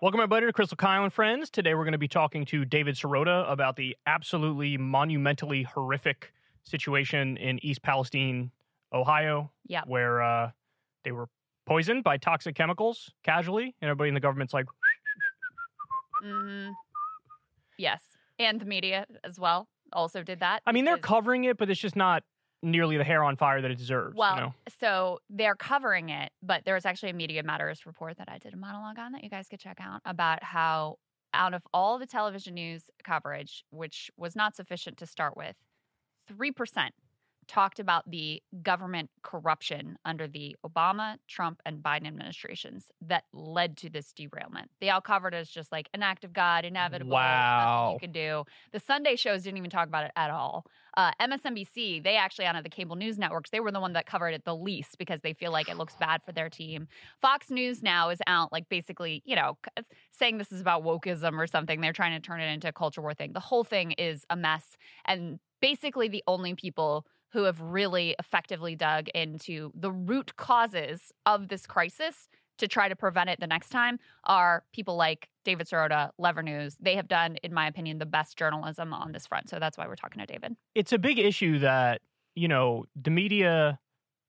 Welcome, everybody, to Krystal Kyle and Friends. Today, we're going to be talking to David Sirota about the absolutely monumentally horrific situation in East Palestine, Ohio, Yeah. where uh, they were poisoned by toxic chemicals casually, and everybody in the government's like, hmm Yes. And the media as well also did that. I mean, they're covering it, but it's just not nearly the hair on fire that it deserves. Well, you know? so they're covering it, but there was actually a Media Matters report that I did a monologue on that you guys could check out about how out of all the television news coverage, which was not sufficient to start with, 3% talked about the government corruption under the Obama, Trump, and Biden administrations that led to this derailment. They all covered it as just like an act of God, inevitable, Wow. you could do. The Sunday shows didn't even talk about it at all. Uh, MSNBC, they actually on of the cable news networks, they were the one that covered it the least because they feel like it looks bad for their team. Fox News now is out, like basically, you know, saying this is about wokeism or something. They're trying to turn it into a culture war thing. The whole thing is a mess, and basically the only people who have really effectively dug into the root causes of this crisis to try to prevent it the next time are people like David Sirota, Lever News. They have done, in my opinion, the best journalism on this front. So that's why we're talking to David. it's a big issue that you know the media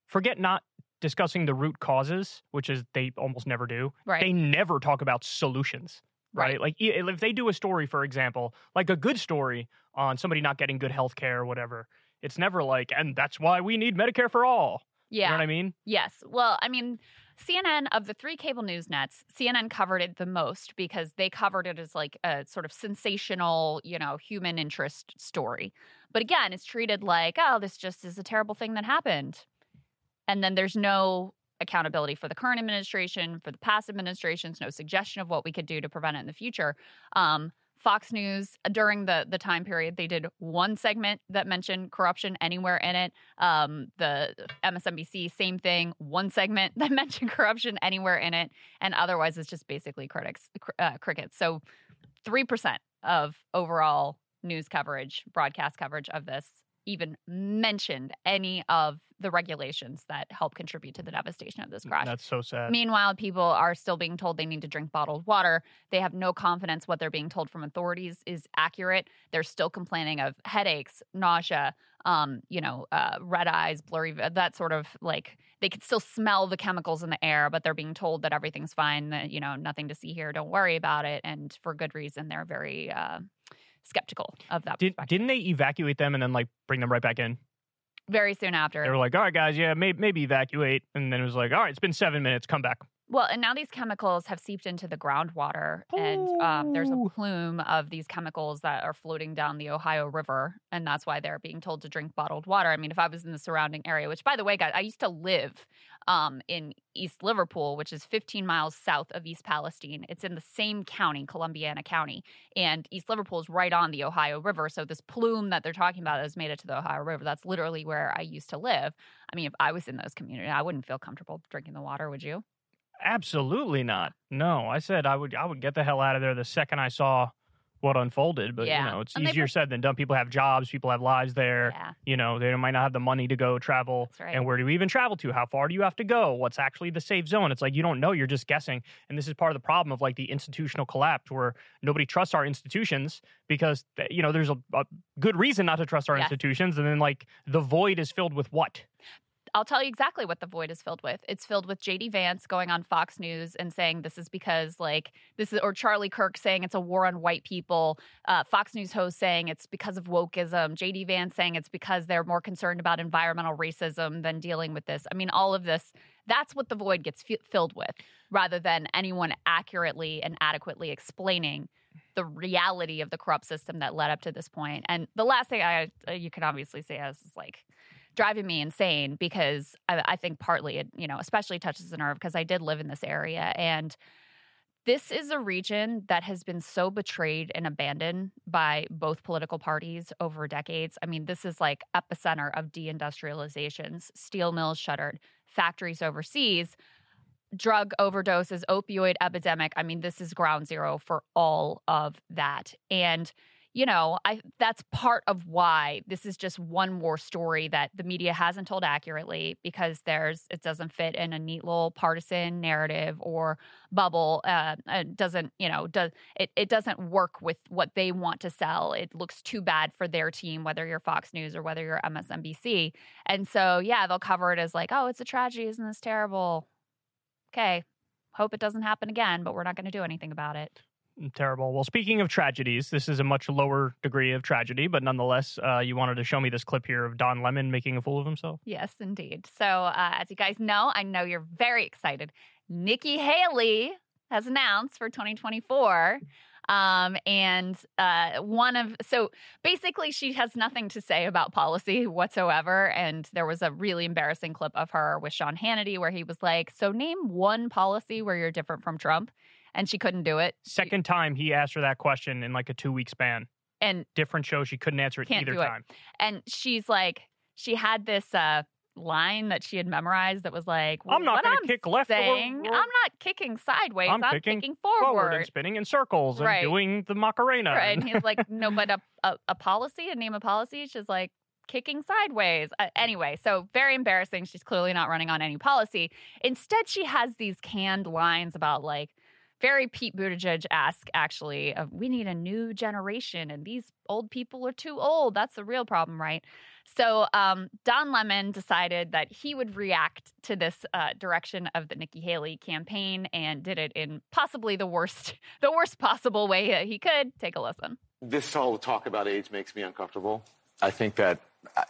forget not discussing the root causes which is they almost never do Right. they never talk about solutions right, Right. like if they do a story for example like a good story on somebody not getting good health care or whatever it's never like and that's why we need medicare for all yeah. you know what i mean Yes. Well, I mean, CNN of the three cable news nets, CNN covered it the most because they covered it as like a sort of sensational, you know, human interest story. But again, it's treated like, oh, this just is a terrible thing that happened. And then there's no accountability for the current administration, for the past administrations, no suggestion of what we could do to prevent it in the future. Um, Fox News during the the time period they did one segment that mentioned corruption anywhere in it. Um, the MSNBC same thing, one segment that mentioned corruption anywhere in it, and otherwise it's just basically critics cr- uh, crickets. So three percent of overall news coverage, broadcast coverage of this even mentioned any of the regulations that help contribute to the devastation of this crash. that's so sad Meanwhile, people are still being told they need to drink bottled water. They have no confidence what they're being told from authorities is accurate. They're still complaining of headaches, nausea, um, you know, uh, red eyes, blurry, that sort of like they can still smell the chemicals in the air, but they're being told that everything's fine, that, you know, nothing to see here, don't worry about it. And for good reason, they're very uh, skeptical of that. Did, didn't they evacuate them and then like bring them right back in very soon after. they were like all right guys yeah maybe, maybe evacuate and then it was like all right it's been seven minutes come back Well, and now these chemicals have seeped into the groundwater, and um, there's a plume of these chemicals that are floating down the Ohio River, and that's why they're being told to drink bottled water. I mean, if I was in the surrounding area, which by the way, guys, I used to live um, in East Liverpool, which is 15 miles south of East Palestine. It's in the same county, Columbiana County, and East Liverpool is right on the Ohio River. So this plume that they're talking about has made it to the Ohio River. That's literally where I used to live. I mean, if I was in those communities, I wouldn't feel comfortable drinking the water, would you? Absolutely not. No, I said I would I would get the hell out of there the second I saw what unfolded. But Yeah. you know, it's And easier put- said than done. People have jobs, people have lives there. Yeah. You know, they might not have the money to go travel. Right. And where do you even travel to? How far do you have to go? What's actually the safe zone? It's like you don't know, you're just guessing. And this is part of the problem of like the institutional collapse where nobody trusts our institutions because eh, you know, there's a, a good reason not to trust our institutions and then like the void is filled with what? I'll tell you exactly what the void is filled with. It's filled with JD Vance going on Fox News and saying this is because like this is or Charlie Kirk saying it's a war on white people, uh, Fox News host saying it's because of wokeism, JD Vance saying it's because they're more concerned about environmental racism than dealing with this. I mean, all of this that's what the void gets f- filled with rather than anyone accurately and adequately explaining the reality of the corrupt system that led up to this point. And the last thing I uh, you can obviously say is, is like driving me insane because I, I think partly it you know especially touches the nerve because I did live in this area and this is a region that has been so betrayed and abandoned by both political parties over decades. I mean, this is like epicenter of deindustrializations, steel mills shuttered, factories overseas, drug overdoses, opioid epidemic. I mean, this is ground zero for all of that. And you know, I that's part of why this is just one more story that the media hasn't told accurately because there's it doesn't fit in a neat little partisan narrative or bubble. Uh, it doesn't you know does it it doesn't work with what they want to sell. It looks too bad for their team, whether you're Fox News or whether you're MSNBC. And so yeah, they'll cover it as like, oh, it's a tragedy, isn't this terrible? Okay, hope it doesn't happen again, but we're not going to do anything about it. Terrible. Well, speaking of tragedies, this is a much lower degree of tragedy, but nonetheless, uh, you wanted to show me this clip here of Don Lemon making a fool of himself. Yes, indeed. So, uh, as you guys know, I know you're very excited. Nikki Haley has announced for 2024. Um, and uh, one of so basically, she has nothing to say about policy whatsoever. And there was a really embarrassing clip of her with Sean Hannity where he was like, "So name one policy where you're different from Trump." And she couldn't do it. Second time he asked her that question in like a two week span. And different show, she couldn't answer it either time. It. And she's like, she had this uh, line that she had memorized that was like, well, "I'm not going to kick left. Saying, or, or, I'm not kicking sideways. I'm, I'm kicking, kicking, forward. forward. and spinning in circles and doing the Macarena." Right. And he's like, "No, but a, a, a policy, a name a policy." She's like, kicking sideways. Uh, anyway, so very embarrassing. She's clearly not running on any policy. Instead, she has these canned lines about like very Pete Buttigieg esque, actually. Of we need a new generation, and these old people are too old. That's the real problem, right? So um, Don Lemon decided that he would react to this uh, direction of the Nikki Haley campaign and did it in possibly the worst, the worst possible way he could. Take a listen. This whole talk about age makes me uncomfortable. I think that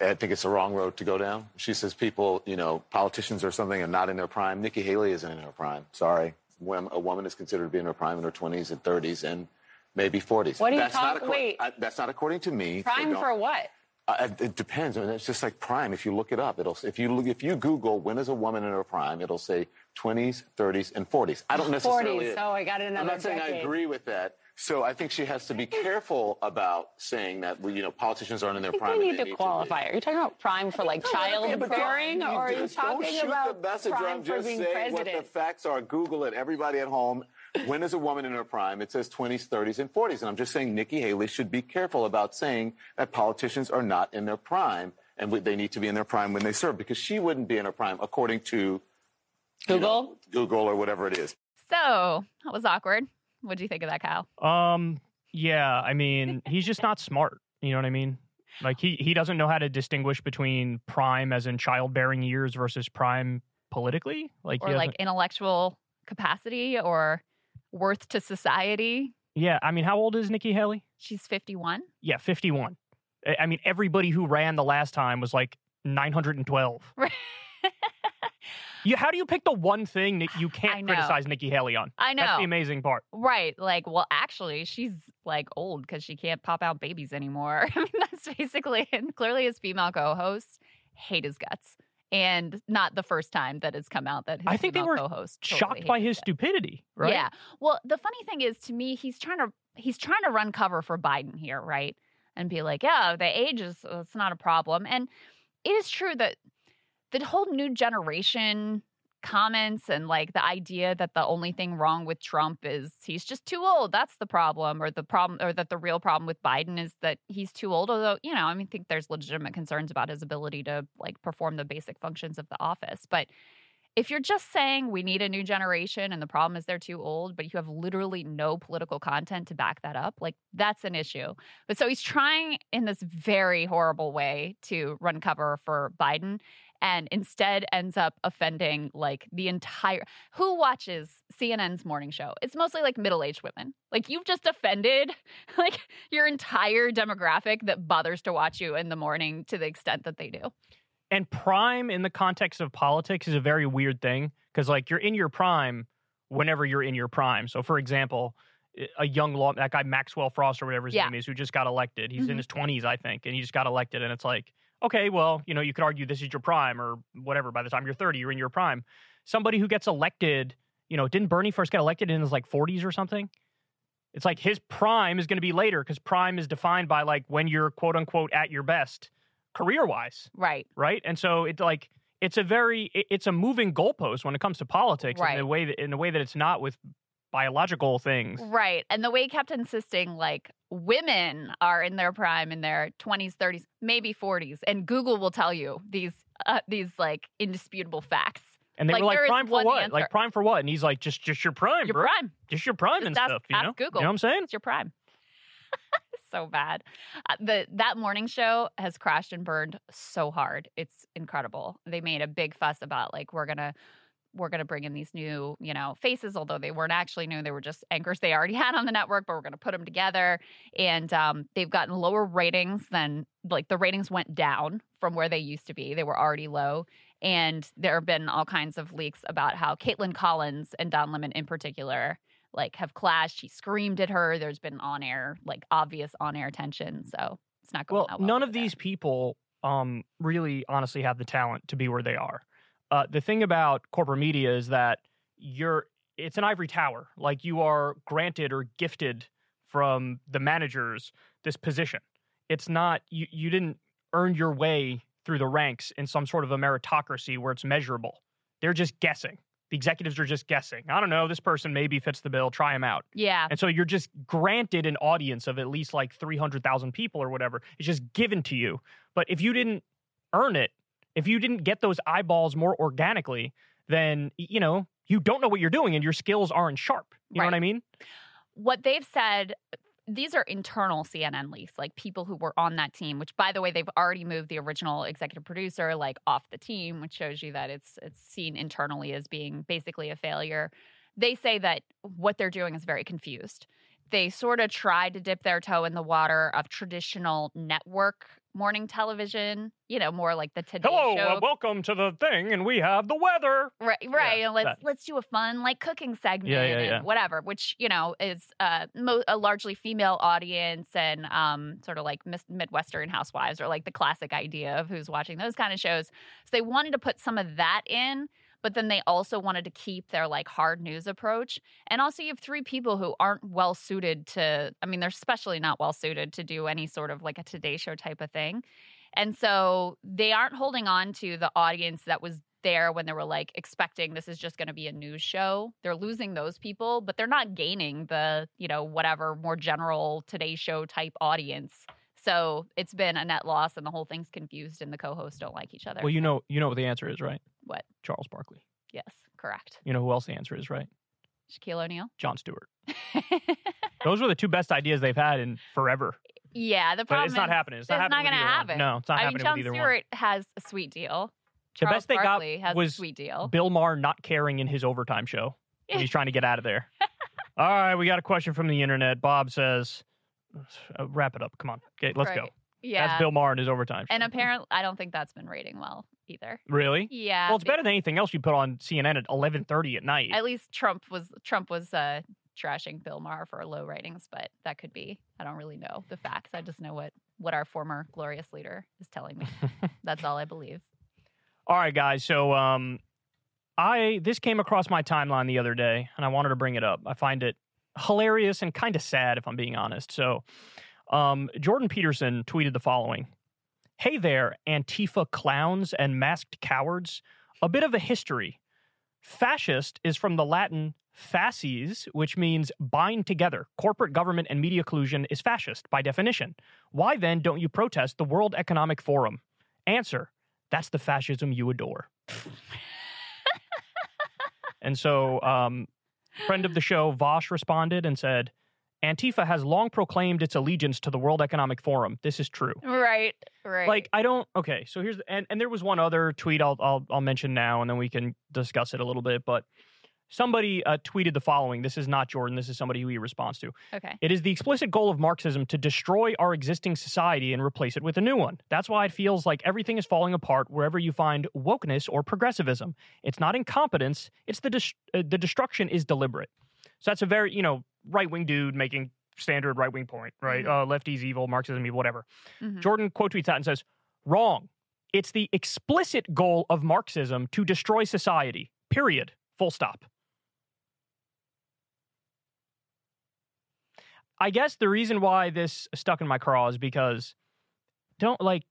I think it's the wrong road to go down. She says people, you know, politicians or something are not in their prime. Nikki Haley isn't in her prime. Sorry when a woman is considered to be in her prime in her 20s and 30s and maybe 40s. What are you talking? Wait, I, that's not according to me. Prime so for what? Uh, it depends. I mean, it's just like prime. If you look it up, it'll if you look, if you Google when is a woman in her prime, it'll say 20s, 30s, and 40s. I don't necessarily. 40s. So I got another. I'm not saying decade. I agree with that. So I think she has to be careful about saying that you know politicians aren't in their prime. They need to qualify. To are you talking about prime for like childbearing, or are you talking about prime for being president? What the facts are. Google it. Everybody at home. When is a woman in her prime? It says 20s, 30s, and 40s. And I'm just saying Nikki Haley should be careful about saying that politicians are not in their prime and they need to be in their prime when they serve because she wouldn't be in her prime according to Google, know, Google or whatever it is. So that was awkward. What do you think of that, Kyle? Um, yeah, I mean, he's just not smart. You know what I mean? Like he he doesn't know how to distinguish between prime as in childbearing years versus prime politically, like or like intellectual capacity or worth to society. Yeah, I mean, how old is Nikki Haley? She's fifty-one. Yeah, fifty-one. I mean, everybody who ran the last time was like nine hundred and twelve. You, how do you pick the one thing that you can't criticize Nikki Haley on? I know. That's the amazing part. Right. Like, well, actually, she's like old because she can't pop out babies anymore. I mean, that's basically, and clearly his female co hosts hate his guts. And not the first time that it's come out that I think they were co-host totally shocked by his stupidity, right? Yeah. Well, the funny thing is, to me, he's trying to he's trying to run cover for Biden here, right? And be like, yeah, the age is it's not a problem. And it is true that the whole new generation comments and like the idea that the only thing wrong with Trump is he's just too old. That's the problem, or the problem, or that the real problem with Biden is that he's too old. Although, you know, I mean, I think there's legitimate concerns about his ability to like perform the basic functions of the office. But if you're just saying we need a new generation and the problem is they're too old, but you have literally no political content to back that up, like that's an issue. But so he's trying in this very horrible way to run cover for Biden and instead ends up offending like the entire who watches CNN's morning show? It's mostly like middle-aged women. Like you've just offended like your entire demographic that bothers to watch you in the morning to the extent that they do. And prime in the context of politics is a very weird thing because like you're in your prime whenever you're in your prime. So for example, a young law that guy Maxwell Frost or whatever his yeah. name is who just got elected. He's mm-hmm. in his 20s I think and he just got elected and it's like okay, well, you know, you could argue this is your prime or whatever. By the time you're 30, you're in your prime. Somebody who gets elected, you know, didn't Bernie first get elected in his like 40s or something? It's like his prime is going to be later because prime is defined by like when you're quote unquote at your best career wise. Right. Right. And so it's like, it's a very, it's a moving goalpost when it comes to politics right. in the way that, in the way that it's not with biological things. Right. And the way he kept insisting, like, women are in their prime in their 20s, 30s, maybe 40s. And Google will tell you these, uh, these like, indisputable facts. And they Like, were like, prime for what? answer. Like, prime for what? And he's like, just just your prime, Your bro. prime. Just your prime Just and ask- stuff. You know? Google. You know what I'm saying? It's your prime. so bad. Uh, the that morning show has crashed and burned so hard. It's incredible. They made a big fuss about like we're gonna we're gonna bring in these new you know faces, although they weren't actually new. They were just anchors they already had on the network, but we're gonna put them together. And um, they've gotten lower ratings than like the ratings went down from where they used to be. They were already low. And there have been all kinds of leaks about how Kaitlan Collins and Don Lemon in particular like have clashed. He screamed at her. There's been on air, like obvious on air tension. So it's not going Well, well. none of there. these people um, really honestly have the talent to be where they are. Uh, the thing about corporate media is that you're it's an ivory tower. Like you are granted or gifted from the managers this position. It's not you you didn't earn your way through the ranks in some sort of a meritocracy where it's measurable. They're just guessing. The executives are just guessing. I don't know, this person maybe fits the bill, try him out. Yeah. And so you're just granted an audience of at least like 300,000 people or whatever. It's just given to you. But if you didn't earn it, if you didn't get those eyeballs more organically, then, you know, you don't know what you're doing and your skills aren't sharp. You know what I mean? What they've said, these are internal CNN leaks, like people who were on that team, which by the way, they've already moved the original executive producer like off the team, which shows you that it's it's seen internally as being basically a failure. They say that what they're doing is very confused. They sort of tried to dip their toe in the water of traditional network morning television, you know, more like the Today Hello, Show. uh, welcome to the thing, and we have the weather. Right, right. Yeah, let's that. let's do a fun like cooking segment Yeah, yeah, and yeah. whatever, which you know is uh, mo- a largely female audience and um, sort of like mis- Midwestern housewives or like the classic idea of who's watching those kind of shows. So they wanted to put some of that in, but then they also wanted to keep their like hard news approach. And also, you have three people who aren't well suited to. I mean, they're especially not well suited to do any sort of like a Today Show type of thing. And so they aren't holding on to the audience that was there when they were like expecting this is just going to be a news show. They're losing those people, but they're not gaining the, you know, whatever more general Today Show type audience. So it's been a net loss and the whole thing's confused and the co-hosts don't like each other. Well, you know, you know what the answer is, right? What? Charles Barkley. Yes, correct. You know who else the answer is, right? Shaquille O'Neal. Jon Stewart. Those were the two best ideas they've had in forever. yeah, the But problem it's not happening. It's not not either one. happen. No, it's not I mean, Jon with either one. Stewart has a sweet deal. The Charles best they Barkley has was a sweet deal. Bill Maher not caring in his overtime show when he's trying to get out of there. All right, we got a question from the internet. Bob says, uh, "Wrap it up. Come on, okay, let's go." Yeah. That's Bill Maher in his overtime. Show. And apparently, I don't think that's been rating well either. really? Yeah. Well, it's better than anything else you put on CNN at eleven thirty at night. At least Trump was Trump was uh, trashing Bill Maher for low ratings, but that could be. I don't really know the facts. I just know what what our former glorious leader is telling me. That's all I believe. All right, guys. So, um, I this came across my timeline the other day, and I wanted to bring it up. I find it hilarious and kind of sad, if I'm being honest. So, um, Jordan Peterson tweeted the following: "Hey there, Antifa clowns and masked cowards. A bit of a history. Fascist is from the Latin." Fasces, which means bind together. Corporate government and media collusion is fascist by definition. Why then don't you protest the World Economic Forum? Answer that's the fascism you adore. and so, um, friend of the show, Vaush, responded and said, Antifa has long proclaimed its allegiance to the World Economic Forum. This is true. Right. Right. Like I don't. Okay, so here's and and there was one other tweet I'll I'll I'll mention now, and then we can discuss it a little bit. But somebody uh, tweeted the following. This is not Jordan. This is somebody who he responds to. okay. It is the explicit goal of Marxism to destroy our existing society and replace it with a new one. That's why it feels like everything is falling apart wherever you find wokeness or progressivism. It's not incompetence, it's the dis- uh, the destruction is deliberate. So that's a very, you know, right-wing dude making standard right-wing point, right? Uh, lefty's evil, Marxism evil, whatever. Mhm. Jordan quote tweets that and says, "Wrong. It's the explicit goal of Marxism to destroy society. Period. Full stop." I guess the reason why this stuck in my craw is because don't like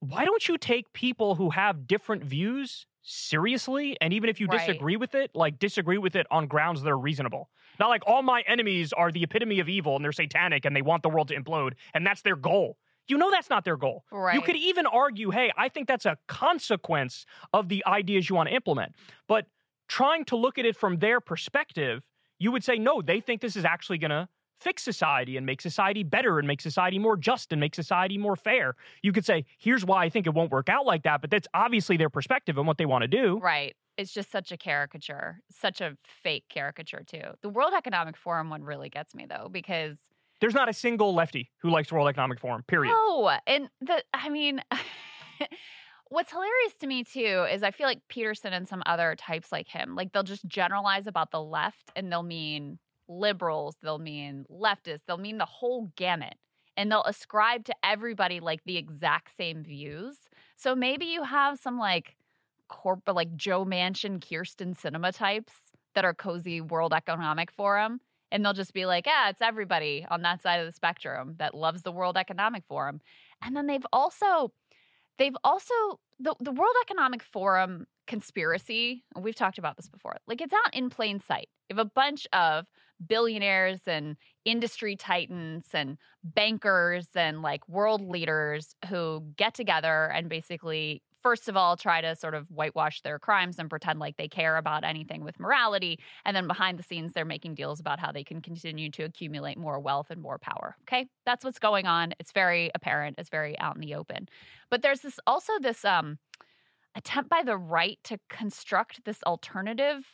why don't you take people who have different views seriously? And even if you Right. disagree with it, like disagree with it on grounds that are reasonable. Not like all my enemies are the epitome of evil and they're satanic and they want the world to implode and that's their goal. You know that's not their goal. You could even argue, hey, I think that's a consequence of the ideas you want to implement. But trying to look at it from their perspective, you would say, no, they think this is actually going to fix society and make society better and make society more just and make society more fair. You could say, here's why I think it won't work out like that, but that's obviously their perspective and what they want to do. Right. It's just such a caricature, such a fake caricature, too. The World Economic Forum one really gets me, though, because There's not a single lefty who likes World Economic Forum, period. Oh, and the I mean, what's hilarious to me too is I feel like Peterson and some other types like him, like they'll just generalize about the left, and they'll mean liberals, they'll mean leftists, they'll mean the whole gamut, and they'll ascribe to everybody like the exact same views. So maybe you have some like corporate, like Joe Manchin, Kyrsten Sinema types that are cozy World Economic Forum and they'll just be like, yeah, it's everybody on that side of the spectrum that loves the World Economic Forum. And then they've also they've also the, the World Economic Forum conspiracy, we've talked about this before, like it's out in plain sight. You have a bunch of billionaires and industry titans and bankers and like world leaders who get together and basically first of all try to sort of whitewash their crimes and pretend like they care about anything with morality and then behind the scenes, they're making deals about how they can continue to accumulate more wealth and more power. Okay. That's what's going on. It's very apparent. It's very out in the open. But there's this also this um, attempt by the right to construct this alternative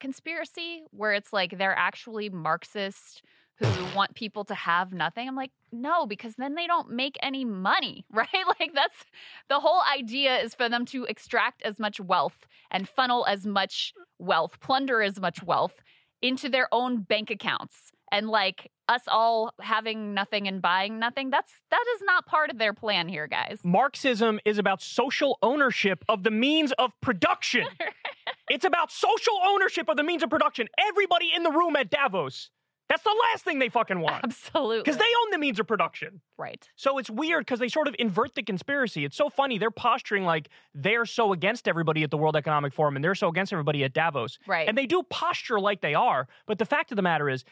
conspiracy where it's like they're actually Marxist who want people to have nothing. I'm like, no, because then they don't make any money, right? Like that's the whole idea is for them to extract as much wealth and funnel as much wealth, plunder as much wealth into their own bank accounts. And like us all having nothing and buying nothing, that's that is not part of their plan here, guys. Marxism is about social ownership of the means of production. it's about social ownership of the means of production. Everybody in the room at Davos, that's the last thing they fucking want. Absolutely. Because they own the means of production. right. So it's weird because they sort of invert the conspiracy. It's so funny. They're posturing like they're so against everybody at the World Economic Forum and they're so against everybody at Davos. Right. And they do posture like they are. But the fact of the matter is,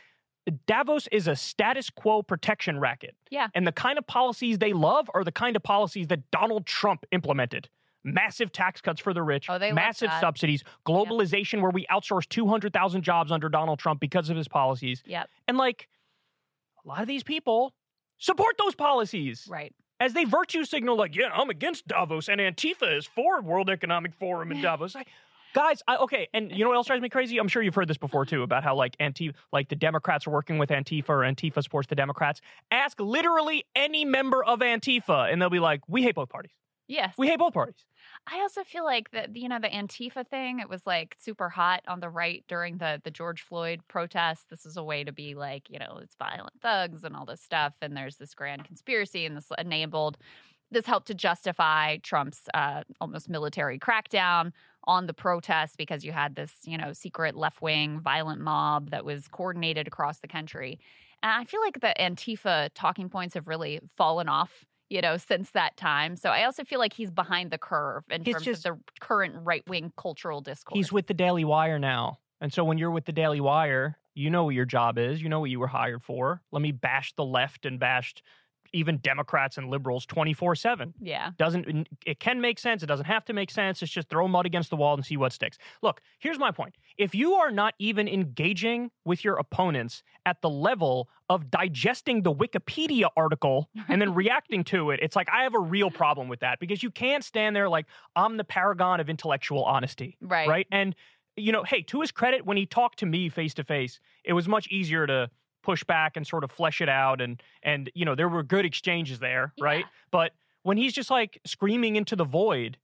Davos is a status quo protection racket. Yeah. And the kind of policies they love are the kind of policies that Donald Trump implemented. Massive tax cuts for the rich, Oh, they massive subsidies, globalization where we outsource 200,000 jobs under Donald Trump because of his policies. Yep. And like a lot of these people support those policies Right. as they virtue signal, like, yeah, I'm against Davos, and Antifa is for World Economic Forum in Davos. Like, guys, I, okay, and you know what else drives me crazy? I'm sure you've heard this before too about how like Antifa, like the Democrats are working with Antifa, or Antifa supports the Democrats. Ask literally any member of Antifa, and they'll be like, we hate both parties. Yes. We hate both parties. I also feel like that you know the Antifa thing. It was like super hot on the right during the the George Floyd protests. This is a way to be like you know it's violent thugs and all this stuff. And there's this grand conspiracy, and this enabled this helped to justify Trump's uh, almost military crackdown on the protests because you had this you know secret left wing violent mob that was coordinated across the country. And I feel like the Antifa talking points have really fallen off you know, since that time. So I also feel like he's behind the curve in He's terms just- of the current right wing cultural discourse. He's with the Daily Wire now. And so when you're with the Daily Wire, you know what your job is. You know what you were hired for. Let me bash the left and bash even Democrats and liberals 24 7. yeah. doesn't it can make sense it doesn't have to make sense it's just throw mud against the wall and see what sticks look here's my point if you are not even engaging with your opponents at the level of digesting the wikipedia article and then reacting to it it's like i have a real problem with that because you can't stand there like i'm the paragon of intellectual honesty Right. right and you know hey to his credit when he talked to me face to face it was much easier to push back and sort of flesh it out and and you know there were good exchanges there right Yeah. but when he's just like screaming into the void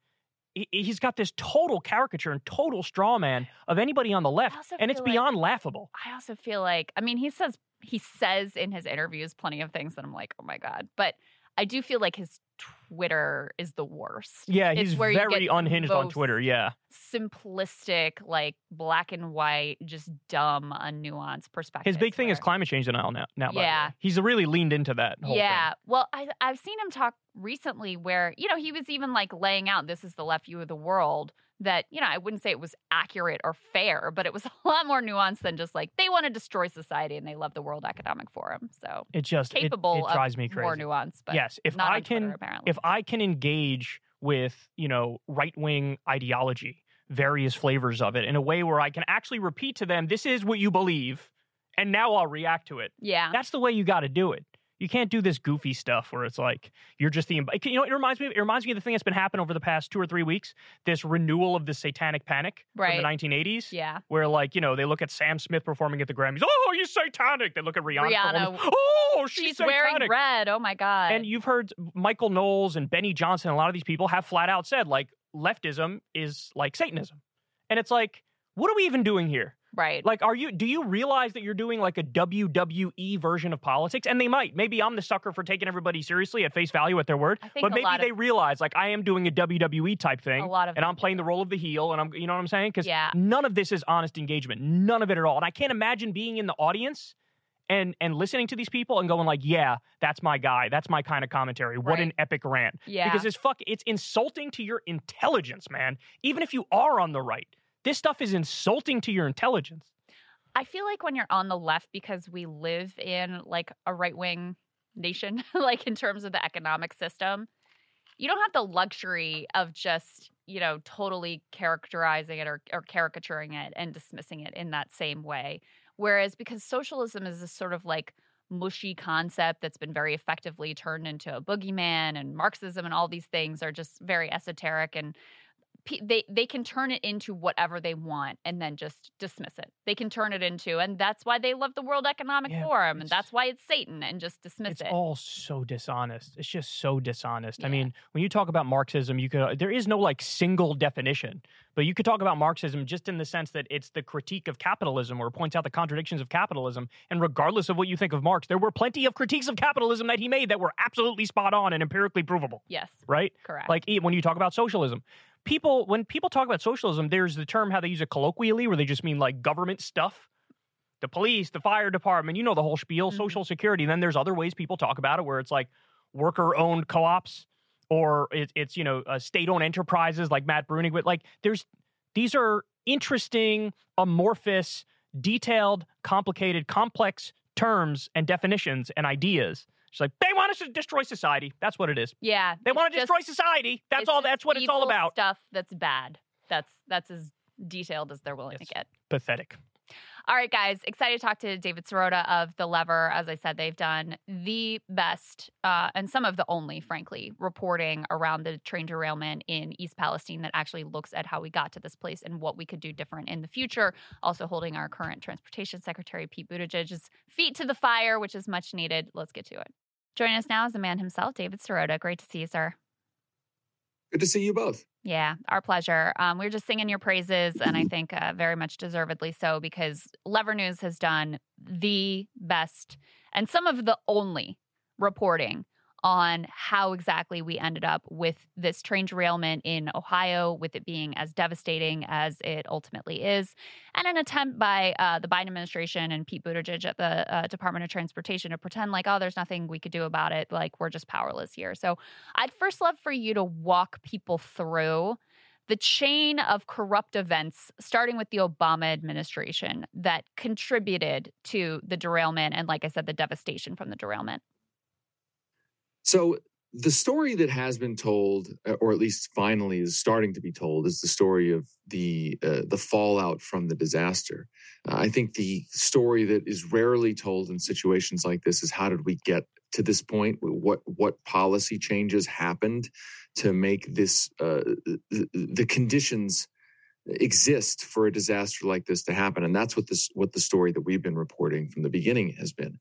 he- he's got this total caricature and total straw man of anybody on the left and it's like- beyond laughable I also feel like, I mean, he says he says in his interviews plenty of things that I'm like, oh my god. But I do feel like his Twitter is the worst. Yeah, It's he's where you very unhinged on Twitter. Yeah. Simplistic, like black and white, just dumb, unnuanced perspective. His big thing is climate change denial now. Now, by the way. Yeah. he's really leaned into that. Whole yeah. Well, I, I've seen him talk recently where, you know, he was even like laying out this is the left view of the world that, you know, I wouldn't say it was accurate or fair, but it was a lot more nuanced than just like they want to destroy society and they love the World Economic Forum. So It just it- capable it, drives me crazy. more nuance. But yes, if I can, Twitter, apparently. if I can engage with you know right wing ideology, various flavors of it, in a way where I can actually repeat to them, "This is what you believe," and now I'll react to it. yeah. That's the way you got to do it. You can't do this goofy stuff where it's like you're just the you know it reminds me it reminds me of the thing that's been happening over the past two or three weeks this renewal of the satanic panic Right. from the 1980s Yeah. where like you know they look at Sam Smith performing at the Grammys oh he's satanic they look at Rihanna, Rihanna. oh she's, She's satanic. wearing red. Oh my God. and you've heard Michael Knowles and Benny Johnson a lot of these people have flat out said like leftism is like Satanism and it's like what are we even doing here right. like, are you? Do you realize that you're doing like a WWE version of politics? And they might. Maybe I'm the sucker for taking everybody seriously at face value at their word. But maybe they of, realize like I am doing a WWE type thing, a lot of and I'm playing do. the role of the heel, and I'm, you know what I'm saying? Because Yeah. none of this is honest engagement. None of it at all. And I can't imagine being in the audience. And, and listening to these people and going like, yeah, that's my guy. That's my kind of commentary. What an epic rant. Yeah. Because it's fuck it's insulting to your intelligence, man. Even if you are on the right. This stuff is insulting to your intelligence. I feel like when you're on the left, because we live in like a right wing nation, like in terms of the economic system, you don't have the luxury of just, you know, totally characterizing it or, or caricaturing it and dismissing it in that same way. Whereas because socialism is this sort of like mushy concept that's been very effectively turned into a boogeyman and Marxism and all these things are just very esoteric and they they can turn it into whatever they want and then just dismiss it. They can turn it into, and that's why they love the World Economic Yeah, Forum, and that's why it's Satan, and just dismiss it's it. It's all so dishonest. It's just so dishonest. I mean, when you talk about Marxism, you could there is no like single definition, but you could talk about Marxism just in the sense that it's the critique of capitalism or points out the contradictions of capitalism. And regardless of what you think of Marx, there were plenty of critiques of capitalism that he made that were absolutely spot on and empirically provable, yes, right? correct. Like when you talk about socialism, people when people talk about socialism, there's the term how they use it colloquially, where they just mean like government stuff, the police, the fire department, you know the whole spiel, Mhm. social security. then there's other ways people talk about it, where it's like worker-owned co-ops, or it, it's you know uh, state-owned enterprises like Matt Bruenig. But like there's these are interesting, amorphous, detailed, complicated, complex terms and definitions and ideas. It's like they want us to destroy society. That's what it is. yeah, They want to destroy society. That's all. That's what it's all about. Stuff that's bad. That's that's as detailed as they're willing Yes. to get. Pathetic. All right, guys, excited to talk to David Sirota of The Lever. As I said, they've done the best uh, and some of the only, frankly, reporting around the train derailment in East Palestine that actually looks at how we got to this place and what we could do different in the future. Also, holding our current Transportation Secretary, Pete Buttigieg's feet to the fire, which is much needed. Let's get to it. Joining us now is the man himself, David Sirota. Great to see you, sir. Good to see you both. Yeah, our pleasure. Um, we are just singing your praises, and I think uh, very much deservedly so because Lever News has done the best and some of the only reporting on how exactly we ended up with this train derailment in Ohio, with it being as devastating as it ultimately is, and an attempt by uh, the Biden administration and Pete Buttigieg at the uh, Department of Transportation to pretend like, oh, there's nothing we could do about it, like we're just powerless here. So I'd first love for you to walk people through the chain of corrupt events, starting with the Obama administration, that contributed to the derailment and, like I said, the devastation from the derailment. So, the story that has been told, uh, or at least finally is starting to be told, is the story of the uh, the fallout from the disaster. Uh, I think the story that is rarely told in situations like this is how did we get to this point? What what policy changes happened to make this uh, the, the conditions exist for a disaster like this to happen? And that's what this what the story that we've been reporting from the beginning has been.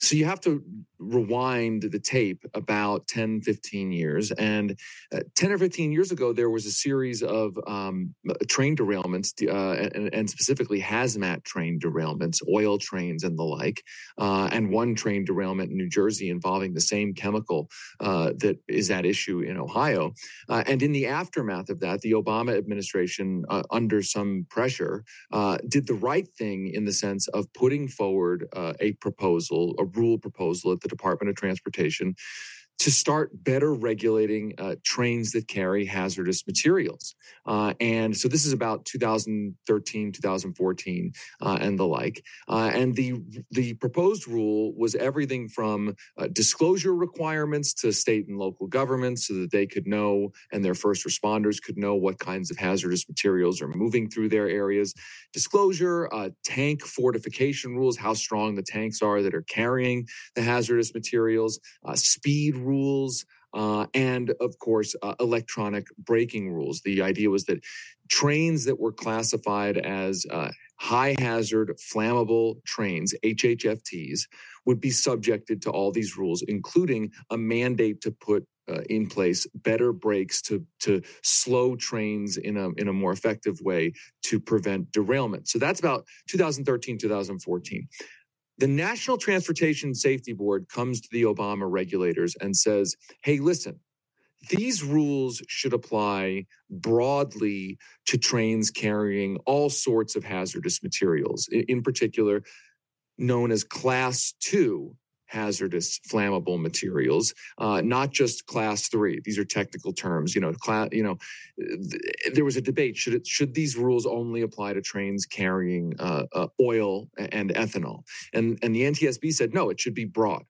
So you have to rewind the tape about 10, 15 years. And uh, 10 or 15 years ago, there was a series of um, train derailments, uh, and, and, specifically hazmat train derailments, oil trains and the like, uh, and one train derailment in New Jersey involving the same chemical uh, that is at issue in Ohio. Uh, and in the aftermath of that, the Obama administration, uh, under some pressure, did the right thing in the sense of putting forward a proposal, a rule proposal at the Department of Transportation to start better regulating uh, trains that carry hazardous materials. Uh, and so this is about 2013, 2014, uh, and the like. Uh, and the the proposed rule was everything from uh, disclosure requirements to state and local governments, so that they could know and their first responders could know what kinds of hazardous materials are moving through their areas. Disclosure, uh, tank fortification rules, how strong the tanks are that are carrying the hazardous materials, speed rules, uh, and of course, uh, electronic braking rules. The idea was that trains that were classified as uh, high hazard flammable trains, HHFTs, would be subjected to all these rules, including a mandate to put uh, in place better brakes to to slow trains in a in a more effective way to prevent derailment. So that's about 2013 2014. The National Transportation Safety Board comes to the Obama regulators and says, hey, listen, these rules should apply broadly to trains carrying all sorts of hazardous materials, in particular, known as Class 2 hazardous flammable materials, uh, not just class three. These are technical terms. You know, class. You know, th- there was a debate: should it should these rules only apply to trains carrying uh, uh, oil and ethanol? And and the NTSB said no, it should be broad.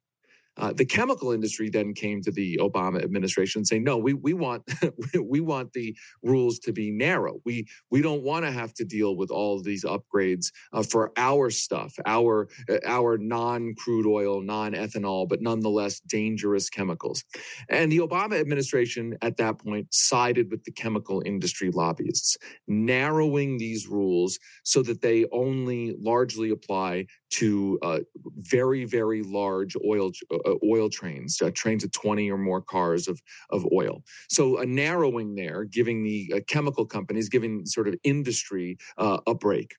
Uh, the chemical industry then came to the Obama administration saying, "No, we we want we want the rules to be narrow. We we don't want to have to deal with all these upgrades uh, for our stuff, our uh, our non crude oil, non ethanol, but nonetheless dangerous chemicals." And the Obama administration at that point sided with the chemical industry lobbyists, narrowing these rules so that they only largely apply to uh, very very large oil uh, oil trains, uh, trains of 20 or more cars of, of oil. So a narrowing there, giving the uh, chemical companies, giving sort of industry uh, a break.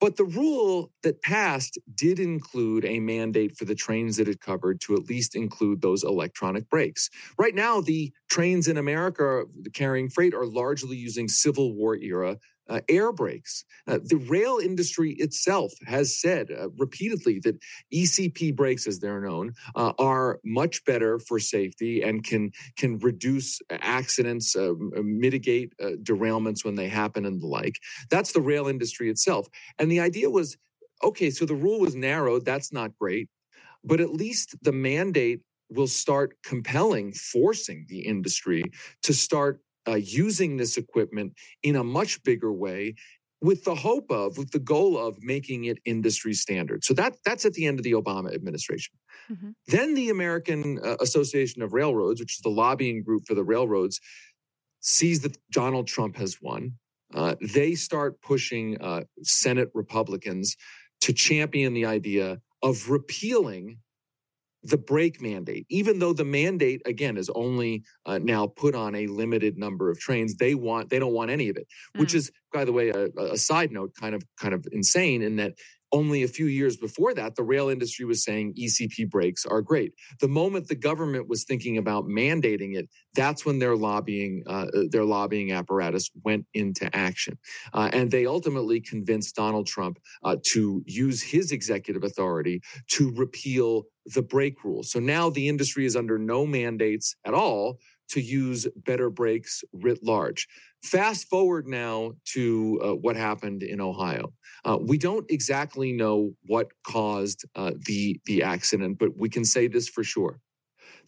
But the rule that passed did include a mandate for the trains that it covered to at least include those electronic brakes. Right now, the trains in America carrying freight are largely using Civil War era uh, air brakes. Uh, the rail industry itself has said uh, repeatedly that ECP brakes, as they're known, uh, are much better for safety and can can reduce accidents, uh, mitigate uh, derailments when they happen, and the like. That's the rail industry itself. And the idea was, okay, so the rule was narrowed. That's not great, but at least the mandate will start compelling, forcing the industry to start uh, using this equipment in a much bigger way with the hope of with the goal of making it industry standard. So that that's at the end of the obama administration. Mm-hmm. then the american uh, association of railroads which is the lobbying group for the railroads sees that donald trump has won. Uh, they start pushing uh, senate republicans to champion the idea of repealing the brake mandate, even though the mandate again is only uh, now put on a limited number of trains, they want they don't want any of it. Mm. Which is, by the way, a, a, side note, kind of kind of insane in that only a few years before that, the rail industry was saying ECP brakes are great. The moment the government was thinking about mandating it, that's when their lobbying uh, their lobbying apparatus went into action, uh, and they ultimately convinced Donald Trump uh, to use his executive authority to repeal the brake rule. So now the industry is under no mandates at all to use better brakes writ large. Fast forward now to uh, what happened in Ohio. Uh, we don't exactly know what caused uh, the the accident, but we can say this for sure.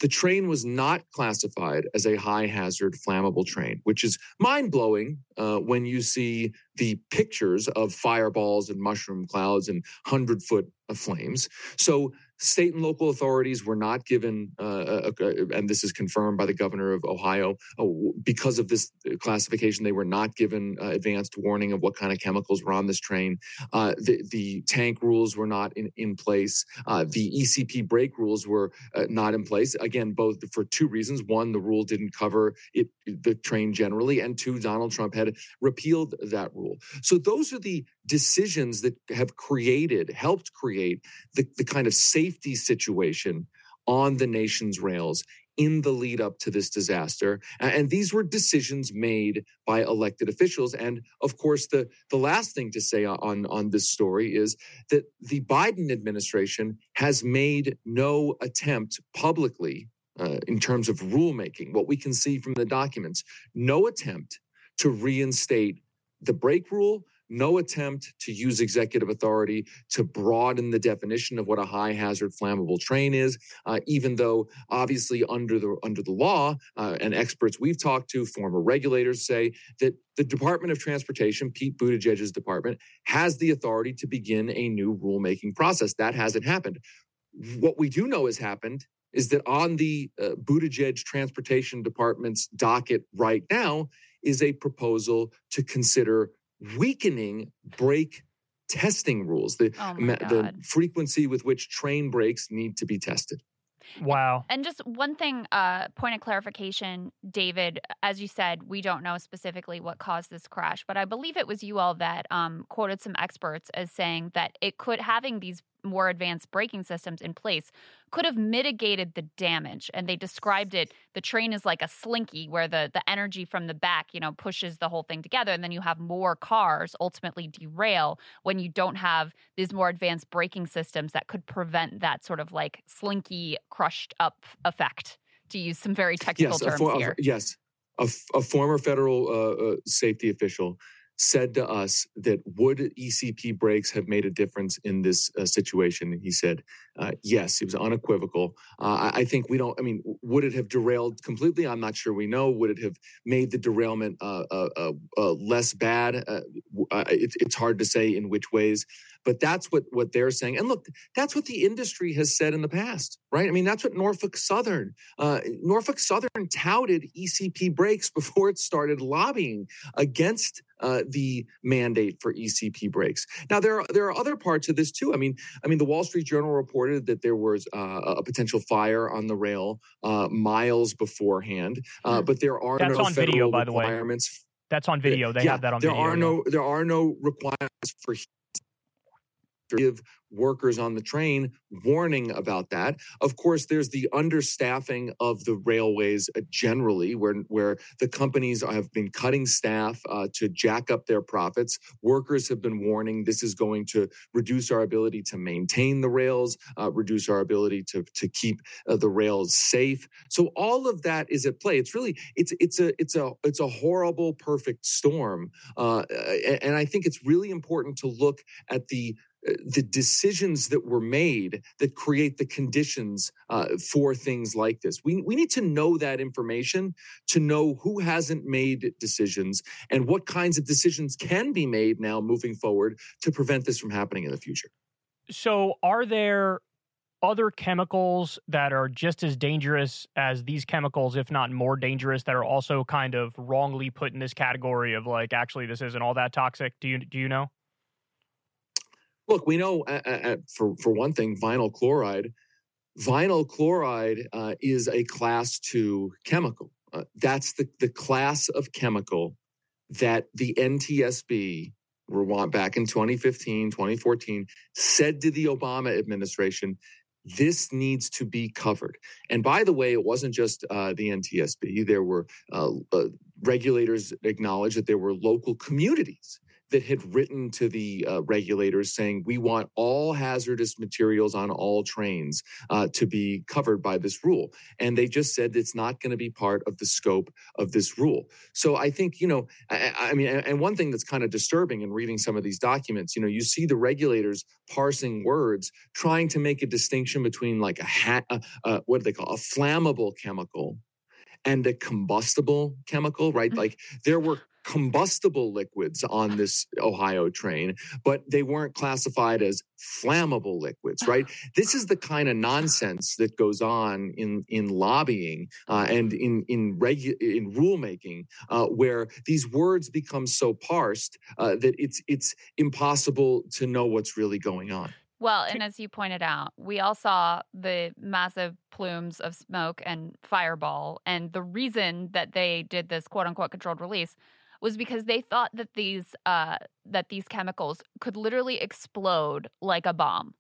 The train was not classified as a high hazard flammable train, which is mind blowing uh, when you see the pictures of fireballs and mushroom clouds and hundred foot of flames. So state and local authorities were not given, uh, uh, and this is confirmed by the governor of Ohio, oh, because of this classification, they were not given uh, advanced warning of what kind of chemicals were on this train. Uh, the, the, tank rules were not in, in place. Uh, the ECP brake rules were uh, not in place. Again, both for two reasons. One, the rule didn't cover it, the train generally, and two, Donald Trump had repealed that rule. So those are the decisions that have created, helped create the, the kind of safety situation on the nation's rails in the lead up to this disaster. And these were decisions made by elected officials. And of course, the, the last thing to say on, on this story is that the Biden administration has made no attempt publicly uh, in terms of rulemaking, what we can see from the documents, no attempt to reinstate the brake rule, no attempt to use executive authority to broaden the definition of what a high hazard flammable train is, uh, even though obviously under the under the law uh, and experts we've talked to, former regulators say that the Department of Transportation, Pete Buttigieg's department, has the authority to begin a new rulemaking process. That hasn't happened. What we do know has happened is that on the uh, Buttigieg Transportation Department's docket right now is a proposal to consider weakening brake testing rules, the, oh the frequency with which train brakes need to be tested. Wow. And just one thing, uh, point of clarification, David, as you said, we don't know specifically what caused this crash, but I believe it was you all that um, quoted some experts as saying that it could having these more advanced braking systems in place could have mitigated the damage and they described it the train is like a slinky where the the energy from the back you know pushes the whole thing together and then you have more cars ultimately derail when you don't have these more advanced braking systems that could prevent that sort of like slinky crushed up effect to use some very technical yes, terms for, here. yes a, a former federal uh, uh, safety official said to us that would ECP brakes have made a difference in this uh, situation? He said, uh, yes, it was unequivocal. Uh, I, think we don't, I mean, would it have derailed completely? I'm not sure we know. Would it have made the derailment uh, uh, uh, less bad? It, it's hard to say in which ways. But that's what what they're saying. And look, that's what the industry has said in the past, right? I mean, that's what Norfolk Southern, Norfolk Southern touted ECP brakes before it started lobbying against uh, the mandate for ECP brakes. Now there are there are other parts of this too. I mean, I mean, the Wall Street Journal reported that there was uh, a potential fire on the rail uh, miles beforehand, uh, hmm. but there are That's no on federal video, by the requirements. way. That's on video. They yeah, have that on there video. Are no, there are no requirements for give workers on the train warning about that. Of course, there's the understaffing of the railways uh, generally, where where the companies have been cutting staff uh, to jack up their profits. Workers have been warning this is going to reduce our ability to maintain the rails, uh, reduce our ability to to keep uh, the rails safe. So all of that is at play. It's really it's it's a it's a it's a horrible perfect storm, uh, and I think it's really important to look at the the decisions that were made that create the conditions uh, for things like this. We, we need to know that information to know who hasn't made decisions and what kinds of decisions can be made now moving forward to prevent this from happening in the future. So, are there other chemicals that are just as dangerous as these chemicals, if not more dangerous, that are also kind of wrongly put in this category of like, actually, this isn't all that toxic? Do you do you know? Look, we know uh, uh, for for one thing, vinyl chloride. Vinyl chloride uh, is a class two chemical. Uh, that's the the class of chemical that the NTSB back in 2015, 2014 said to the Obama administration, this needs to be covered. And by the way, it wasn't just uh, the NTSB. There were uh, uh, regulators acknowledged that there were local communities that had written to the uh, regulators saying we want all hazardous materials on all trains uh, to be covered by this rule. And they just said it's not going to be part of the scope of this rule. So I think, you know, I, I mean, and one thing that's kind of disturbing in reading some of these documents, you know, you see the regulators parsing words, trying to make a distinction between like a hat, uh, uh, what do they call a flammable chemical and a combustible chemical, right? Mm. Like there were combustible liquids on this Ohio train, but they weren't classified as flammable liquids, right? this is the kind of nonsense that goes on in in lobbying uh, and in in regu- in rulemaking, uh, where these words become so parsed uh, that it's it's impossible to know what's really going on. Well, and as you pointed out, we all saw the massive plumes of smoke and fireball. And the reason that they did this quote unquote controlled release was because they thought that these uh, that these chemicals could literally explode like a bomb,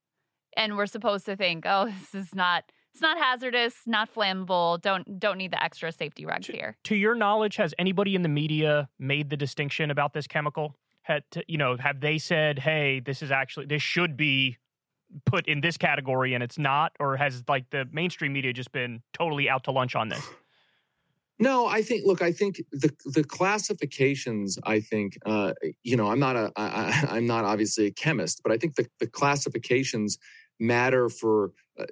and we're supposed to think, oh, this is not it's not hazardous, not flammable. Don't don't need the extra safety regs to, here. To your knowledge, has anybody in the media made the distinction about this chemical? Had to, you know, have they said, "Hey, this is actually this should be put in this category and it's not," or has like the mainstream media just been totally out to lunch on this? No, I think. Look, I think the the classifications. I think uh, you know, I'm not a I, I'm not obviously a chemist, but I think the the classifications matter for uh,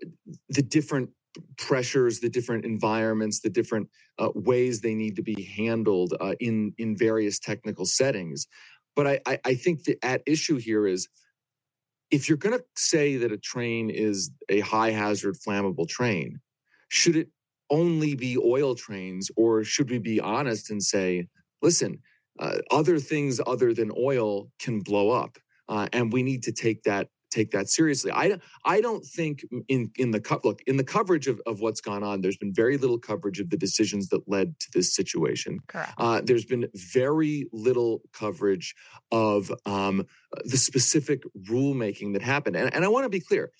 the different pressures, the different environments, the different uh, ways they need to be handled uh, in in various technical settings. But I, I, I think the at issue here is if you're going to say that a train is a high hazard flammable train, should it only be oil trains, or should we be honest and say, listen, uh, other things other than oil can blow up, uh, and we need to take that take that seriously. I I don't think in in the co- look in the coverage of, of what's gone on. There's been very little coverage of the decisions that led to this situation. Correct. Uh, there's been very little coverage of um, the specific rulemaking that happened. And, and I want to be clear.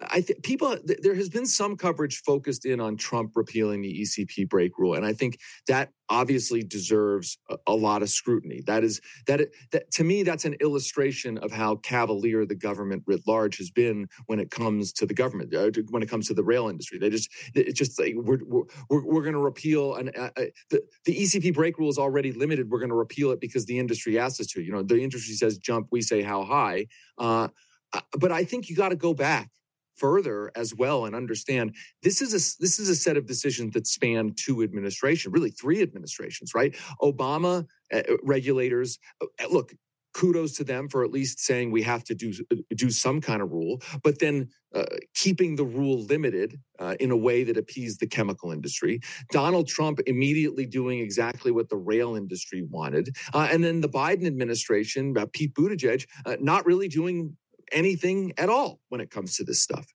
I think people th- there has been some coverage focused in on Trump repealing the ECP brake rule, and I think that obviously deserves a, a lot of scrutiny. That is that, that to me that's an illustration of how cavalier the government writ large has been when it comes to the government, uh, when it comes to the rail industry. They just it's just like we're we're we're, going to repeal uh, uh, the the ECP brake rule is already limited. We're going to repeal it because the industry asks us to. You know, the industry says jump, we say how high. Uh, uh but I think you got to go back further as well and understand this is a this is a set of decisions that span two administrations, really three administrations, right? Obama uh, regulators, uh, look, kudos to them for at least saying we have to do do some kind of rule, but then uh, keeping the rule limited uh, in a way that appeased the chemical industry. Donald Trump immediately doing exactly what the rail industry wanted, uh, and then the Biden administration, uh, Pete Buttigieg, not really doing anything at all when it comes to this stuff.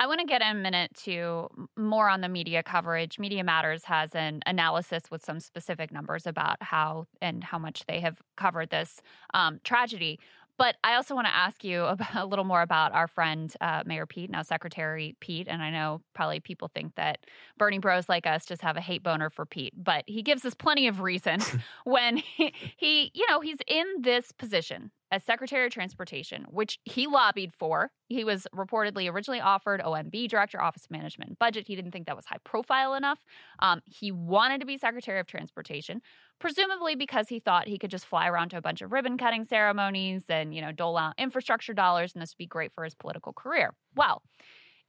I want to get a minute to more on the media coverage. Media Matters has an analysis with some specific numbers about how and how much they have covered this um, tragedy. But I also want to ask you about, a little more about our friend uh, Mayor Pete, now Secretary Pete. And I know probably people think that Bernie bros like us just have a hate boner for Pete, but he gives us plenty of reason when he, he, you know, he's in this position as Secretary of Transportation, which he lobbied for. He was reportedly originally offered OMB Director, Office of Management and Budget. He didn't think that was high profile enough. Um, he wanted to be Secretary of Transportation, presumably because he thought he could just fly around to a bunch of ribbon cutting ceremonies and, you know, dole out infrastructure dollars, and this would be great for his political career. Well,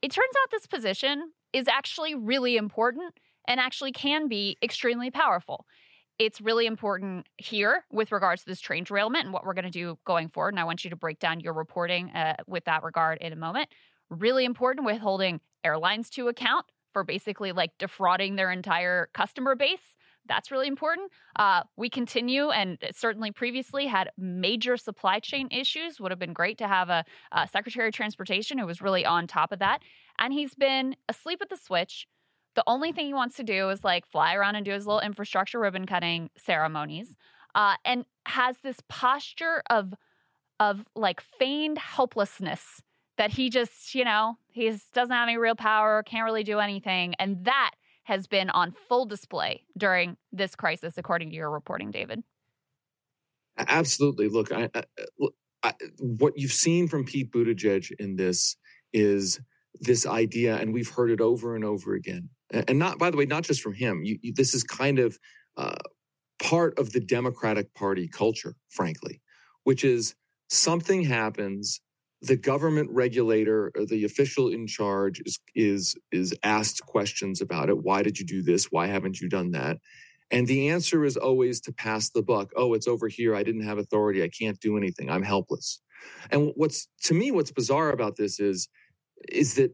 it turns out this position is actually really important and actually can be extremely powerful it's really important here with regards to this train derailment and what we're going to do going forward. And I want you to break down your reporting uh, with that regard in a moment. Really important with holding airlines to account for basically like defrauding their entire customer base. That's really important. Uh, we continue, and certainly previously had major supply chain issues. Would have been great to have a, a Secretary of Transportation who was really on top of that. And he's been asleep at the switch the only thing he wants to do is like fly around and do his little infrastructure ribbon cutting ceremonies, uh, and has this posture of of like feigned helplessness that he just you know he doesn't have any real power, can't really do anything, and that has been on full display during this crisis, according to your reporting, David. Absolutely. Look, I, I, I, what you've seen from Pete Buttigieg in this is this idea, and we've heard it over and over again, and not by the way not just from him you, you, this is kind of uh, part of the democratic party culture frankly which is something happens the government regulator or the official in charge is is is asked questions about it why did you do this why haven't you done that And the answer is always to pass the buck. Oh, it's over here. I didn't have authority. I can't do anything. I'm helpless. And what's to me, what's bizarre about this is, is that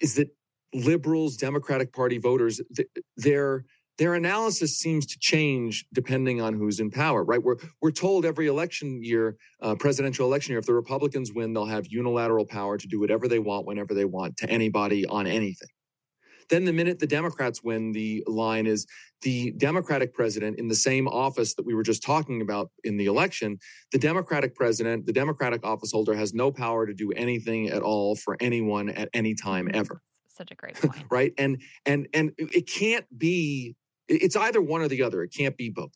is that liberals, Democratic Party voters, their their analysis seems to change depending on who's in power. Right? We're we're told every election year, uh, presidential election year, if the Republicans win, they'll have unilateral power to do whatever they want, whenever they want, to anybody on anything. Then the minute the Democrats win, the line is the Democratic president in the same office that we were just talking about in the election. The Democratic president, the Democratic office holder has no power to do anything at all for anyone at any time ever. Such a great point. right. And and and it can't be it's either one or the other. It can't be both.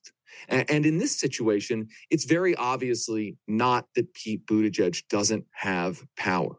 And in this situation, it's very obviously not that Pete Buttigieg doesn't have power.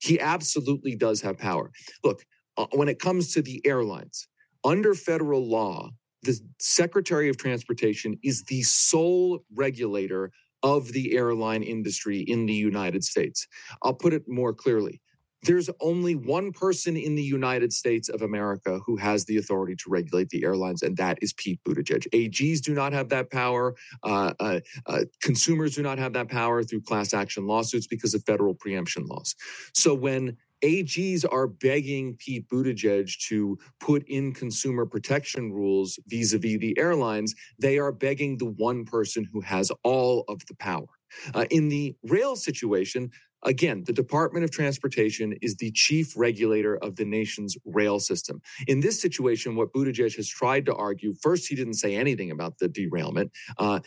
He absolutely does have power. Look, uh, when it comes to the airlines, under federal law, the Secretary of Transportation is the sole regulator of the airline industry in the United States. I'll put it more clearly. There's only one person in the United States of America who has the authority to regulate the airlines, and that is Pete Buttigieg. AGs do not have that power. Uh, uh, uh, consumers do not have that power through class action lawsuits because of federal preemption laws. So when AGs are begging Pete Buttigieg to put in consumer protection rules vis a vis the airlines. They are begging the one person who has all of the power. Uh, in the rail situation, Again, the Department of Transportation is the chief regulator of the nation's rail system. In this situation, what Buttigieg has tried to argue first, he didn't say anything about the derailment. Uh,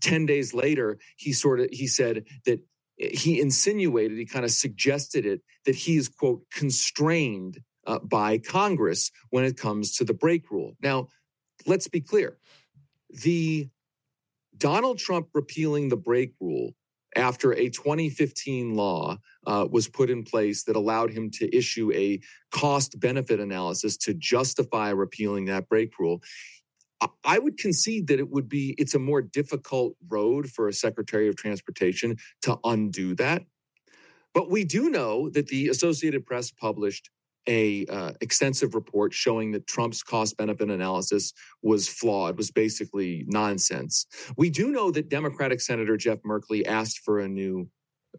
10 days later, he sort of he said that he insinuated, he kind of suggested it, that he is, quote, constrained uh, by Congress when it comes to the brake rule. Now, let's be clear. The Donald Trump repealing the brake rule after a 2015 law uh, was put in place that allowed him to issue a cost benefit analysis to justify repealing that brake rule. I would concede that it would be it's a more difficult road for a Secretary of Transportation to undo that. But we do know that the Associated Press published a uh, extensive report showing that Trump's cost benefit analysis was flawed, was basically nonsense. We do know that Democratic Senator Jeff Merkley asked for a new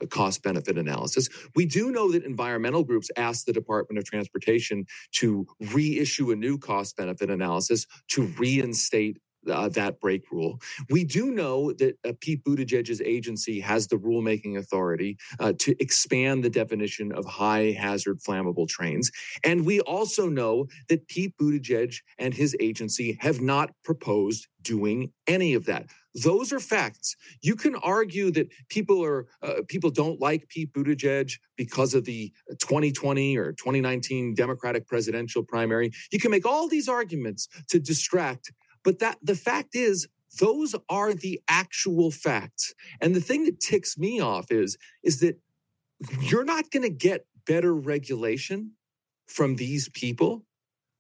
cost benefit analysis. We do know that environmental groups asked the Department of Transportation to reissue a new cost benefit analysis to reinstate uh, that brake rule. We do know that uh, Pete Buttigieg's agency has the rulemaking authority uh, to expand the definition of high hazard flammable trains. And we also know that Pete Buttigieg and his agency have not proposed doing any of that. Those are facts. You can argue that people are uh, people don't like Pete Buttigieg because of the 2020 or 2019 Democratic presidential primary. You can make all these arguments to distract but that the fact is, those are the actual facts. And the thing that ticks me off is, is that you're not going to get better regulation from these people.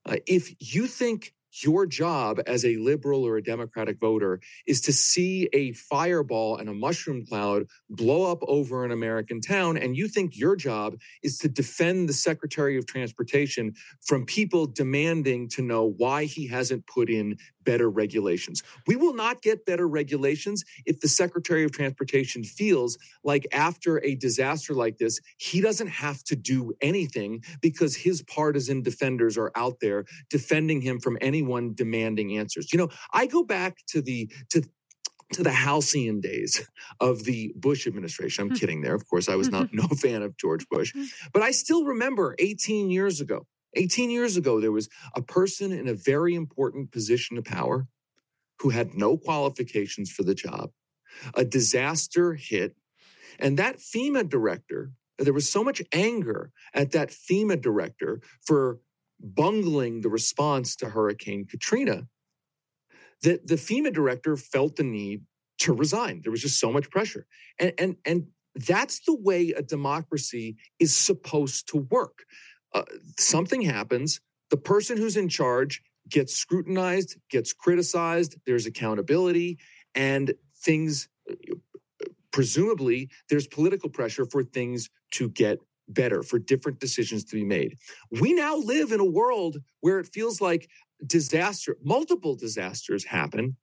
Uh, if you think your job as a liberal or a Democratic voter is to see a fireball and a mushroom cloud blow up over an American town. And you think your job is to defend the Secretary of Transportation from people demanding to know why he hasn't put in better regulations. We will not get better regulations if the Secretary of Transportation feels like after a disaster like this, he doesn't have to do anything because his partisan defenders are out there defending him from anyone demanding answers. You know, I go back to the to to the halcyon days of the Bush administration. I'm hmm. kidding there. Of course, I was not no fan of George Bush, hmm. but I still remember 18 years ago 18 years ago, there was a person in a very important position of power who had no qualifications for the job. A disaster hit, and that FEMA director, there was so much anger at that FEMA director for bungling the response to Hurricane Katrina that the FEMA director felt the need to resign. There was just so much pressure. And, and, and that's the way a democracy is supposed to work uh, something happens, the person who's in charge gets scrutinized, gets criticized, there's accountability, and things, presumably, there's political pressure for things to get better, for different decisions to be made. We now live in a world where it feels like disaster, multiple disasters happen,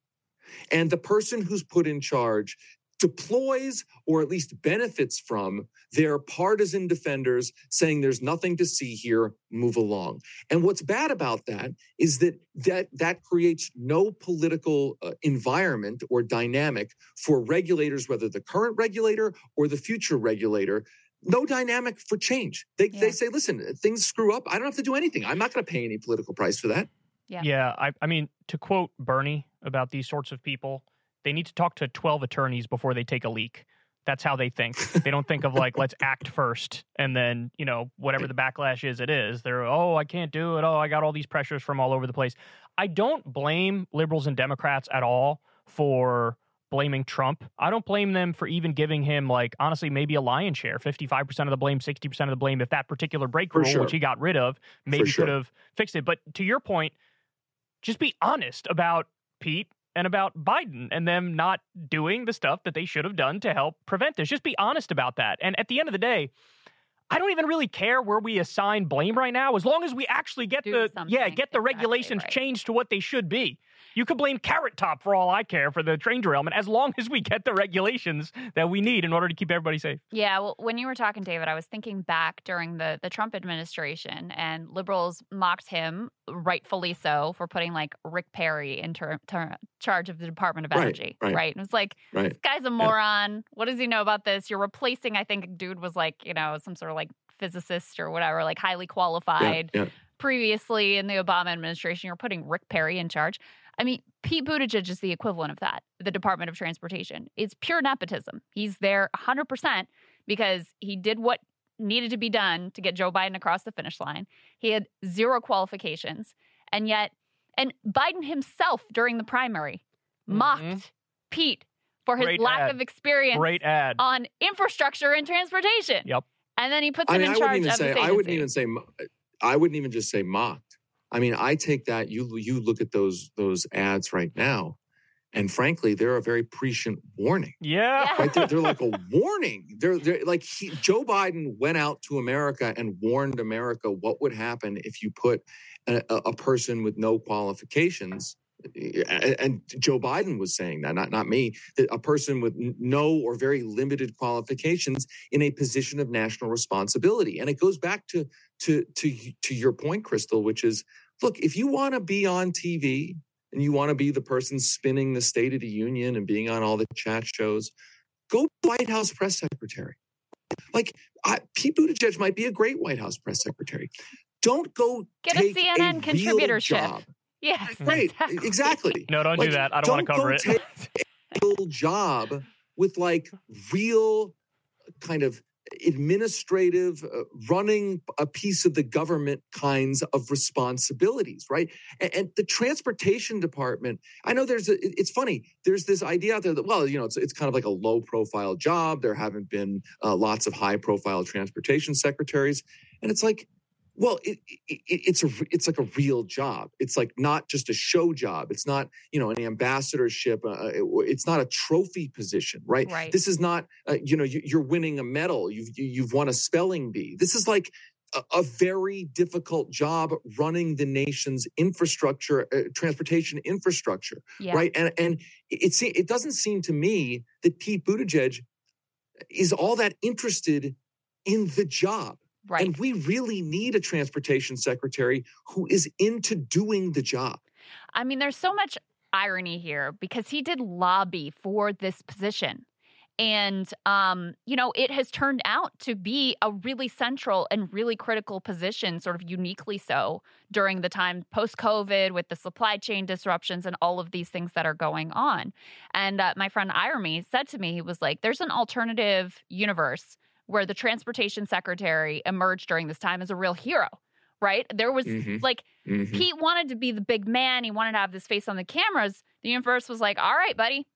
and the person who's put in charge deploys or at least benefits from their partisan defenders saying there's nothing to see here move along. And what's bad about that is that that that creates no political uh, environment or dynamic for regulators whether the current regulator or the future regulator no dynamic for change. They, yeah. they say listen things screw up. I don't have to do anything. I'm not going to pay any political price for that. Yeah. Yeah I, I mean to quote bernie about these sorts of people they need to talk to 12 attorneys before they take a leak. That's how they think. they don't think of like, let's act first and then, you know, whatever the backlash is, it is. They're, oh, I can't do it. Oh, I got all these pressures from all over the place. I don't blame liberals and Democrats at all for blaming Trump. I don't blame them for even giving him, like, honestly, maybe a lion share 55% of the blame, 60% of the blame. If that particular brake rule, sure. which he got rid of, maybe sure. could have fixed it. But to your point, just be honest about Pete and about Biden and them not doing the stuff that they should have done to help prevent this. Just be honest about that. And at the end of the day, I don't even really care where we assign blame right now, as long as we actually get Do the yeah get the regulations right. changed to what they should be. You could blame Carrot Top for all I care for the train derailment, as long as we get the regulations that we need in order to keep everybody safe. Yeah, well, when you were talking, David, I was thinking back during the the Trump administration, and liberals mocked him, rightfully so, for putting like Rick Perry in ter- ter- charge of the Department of Energy, right? right. right? And it was like, right. this guy's a moron. Yeah. What does he know about this? You're replacing, I think, dude was like, you know, some sort of like physicist or whatever, like highly qualified. Yeah, yeah. Previously in the Obama administration, you're putting Rick Perry in charge. I mean, Pete Buttigieg is the equivalent of that, the Department of Transportation. It's pure nepotism. He's there 100% because he did what needed to be done to get Joe Biden across the finish line. He had zero qualifications. And yet, and Biden himself during the primary mm-hmm. mocked Pete for his Great lack ad. of experience Great ad. on infrastructure and transportation. Yep. And then he puts I him mean, in I charge of say, I wouldn't even say I wouldn't even just say mocked. I mean, I take that you you look at those those ads right now, and frankly, they're a very prescient warning. Yeah, right. They're, they're like a warning. They're they're like he, Joe Biden went out to America and warned America what would happen if you put a, a person with no qualifications and Joe Biden was saying that, not not me, that a person with no or very limited qualifications in a position of national responsibility. And it goes back to to to to your point, Krystal, which is, look, if you want to be on TV and you want to be the person spinning the State of the Union and being on all the chat shows, go White House press secretary. Like I, Pete Buttigieg might be a great White House press secretary. Don't go get a CNN a contributorship. Job Yes. Right. Exactly. no, don't like, do that. I don't, don't want to cover it. Take a job with like real kind of administrative uh, running a piece of the government kinds of responsibilities right and, and, the transportation department i know there's a it's funny there's this idea out there that well you know it's, it's kind of like a low profile job there haven't been uh, lots of high profile transportation secretaries and it's like well, it, it, it's a it's like a real job. It's like not just a show job. It's not you know an ambassadorship. Uh, uh it, it's not a trophy position, right? Right. This is not uh, you know you, are winning a medal. You've you've won a spelling bee. This is like a, a very difficult job running the nation's infrastructure, uh, transportation infrastructure, yeah. right? And and it it doesn't seem to me that Pete Buttigieg is all that interested in the job Right. And we really need a transportation secretary who is into doing the job. I mean, there's so much irony here because he did lobby for this position. And, um, you know, it has turned out to be a really central and really critical position, sort of uniquely so during the time post COVID with the supply chain disruptions and all of these things that are going on. And uh, my friend Iremy said to me, he was like, there's an alternative universe where the transportation secretary emerged during this time as a real hero, right? There was mm-hmm. like mm-hmm. Pete wanted to be the big man, he wanted to have this face on the cameras. The universe was like, "All right, buddy,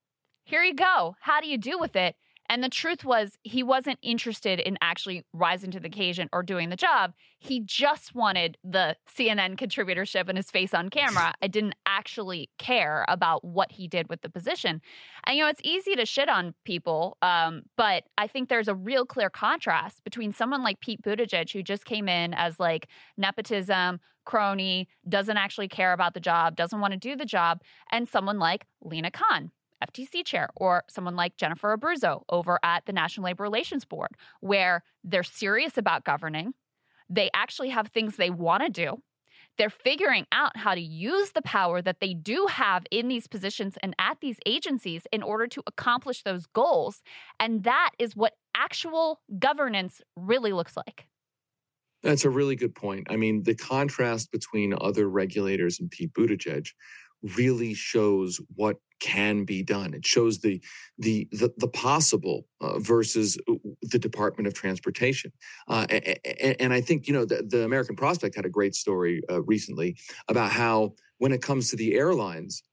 here you go. How do you do with it?" And the truth was, he wasn't interested in actually rising to the occasion or doing the job. He just wanted the CNN contributorship and his face on camera. I didn't actually care about what he did with the position. And, you know, it's easy to shit on people, um, but I think there's a real clear contrast between someone like Pete Buttigieg, who just came in as like nepotism, crony, doesn't actually care about the job, doesn't want to do the job, and someone like Lina Khan FTC chair or someone like Jennifer Abruzzo over at the National Labor Relations Board, where they're serious about governing. They actually have things they want to do. They're figuring out how to use the power that they do have in these positions and at these agencies in order to accomplish those goals. And that is what actual governance really looks like. That's a really good point. I mean, the contrast between other regulators and Pete Buttigieg really shows what can be done. It shows the the the, the possible uh, versus uh, the Department of Transportation. Uh, and, and, I think you know the, the, American Prospect had a great story uh, recently about how when it comes to the airlines.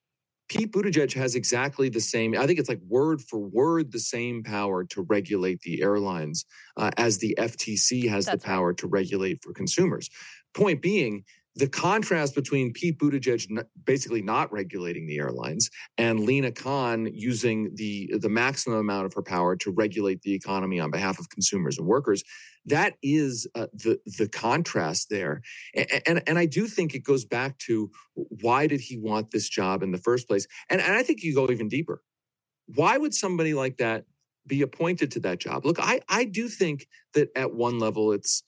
Pete Buttigieg has exactly the same, I think it's like word for word the same power to regulate the airlines uh, as the FTC has That's the power right. to regulate for consumers. Point being, the contrast between Pete Buttigieg basically not regulating the airlines and Lina Khan using the the maximum amount of her power to regulate the economy on behalf of consumers and workers, that is uh, the the contrast there. And, and, and I do think it goes back to why did he want this job in the first place? And and I think you go even deeper. Why would somebody like that be appointed to that job? Look, I I do think that at one level it's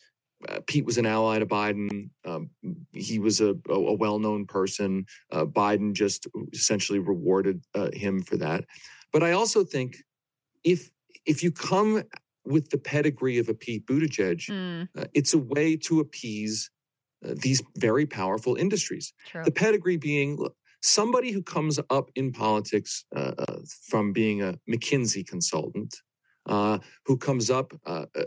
uh, Pete was an ally to Biden. Um, he was a, a, a well-known person. Uh, Biden just essentially rewarded uh, him for that. But I also think if if you come with the pedigree of a Pete Buttigieg, mm. it's a way to appease uh, these very powerful industries. True. The pedigree being look, somebody who comes up in politics uh, from being a McKinsey consultant uh, who comes up, uh, uh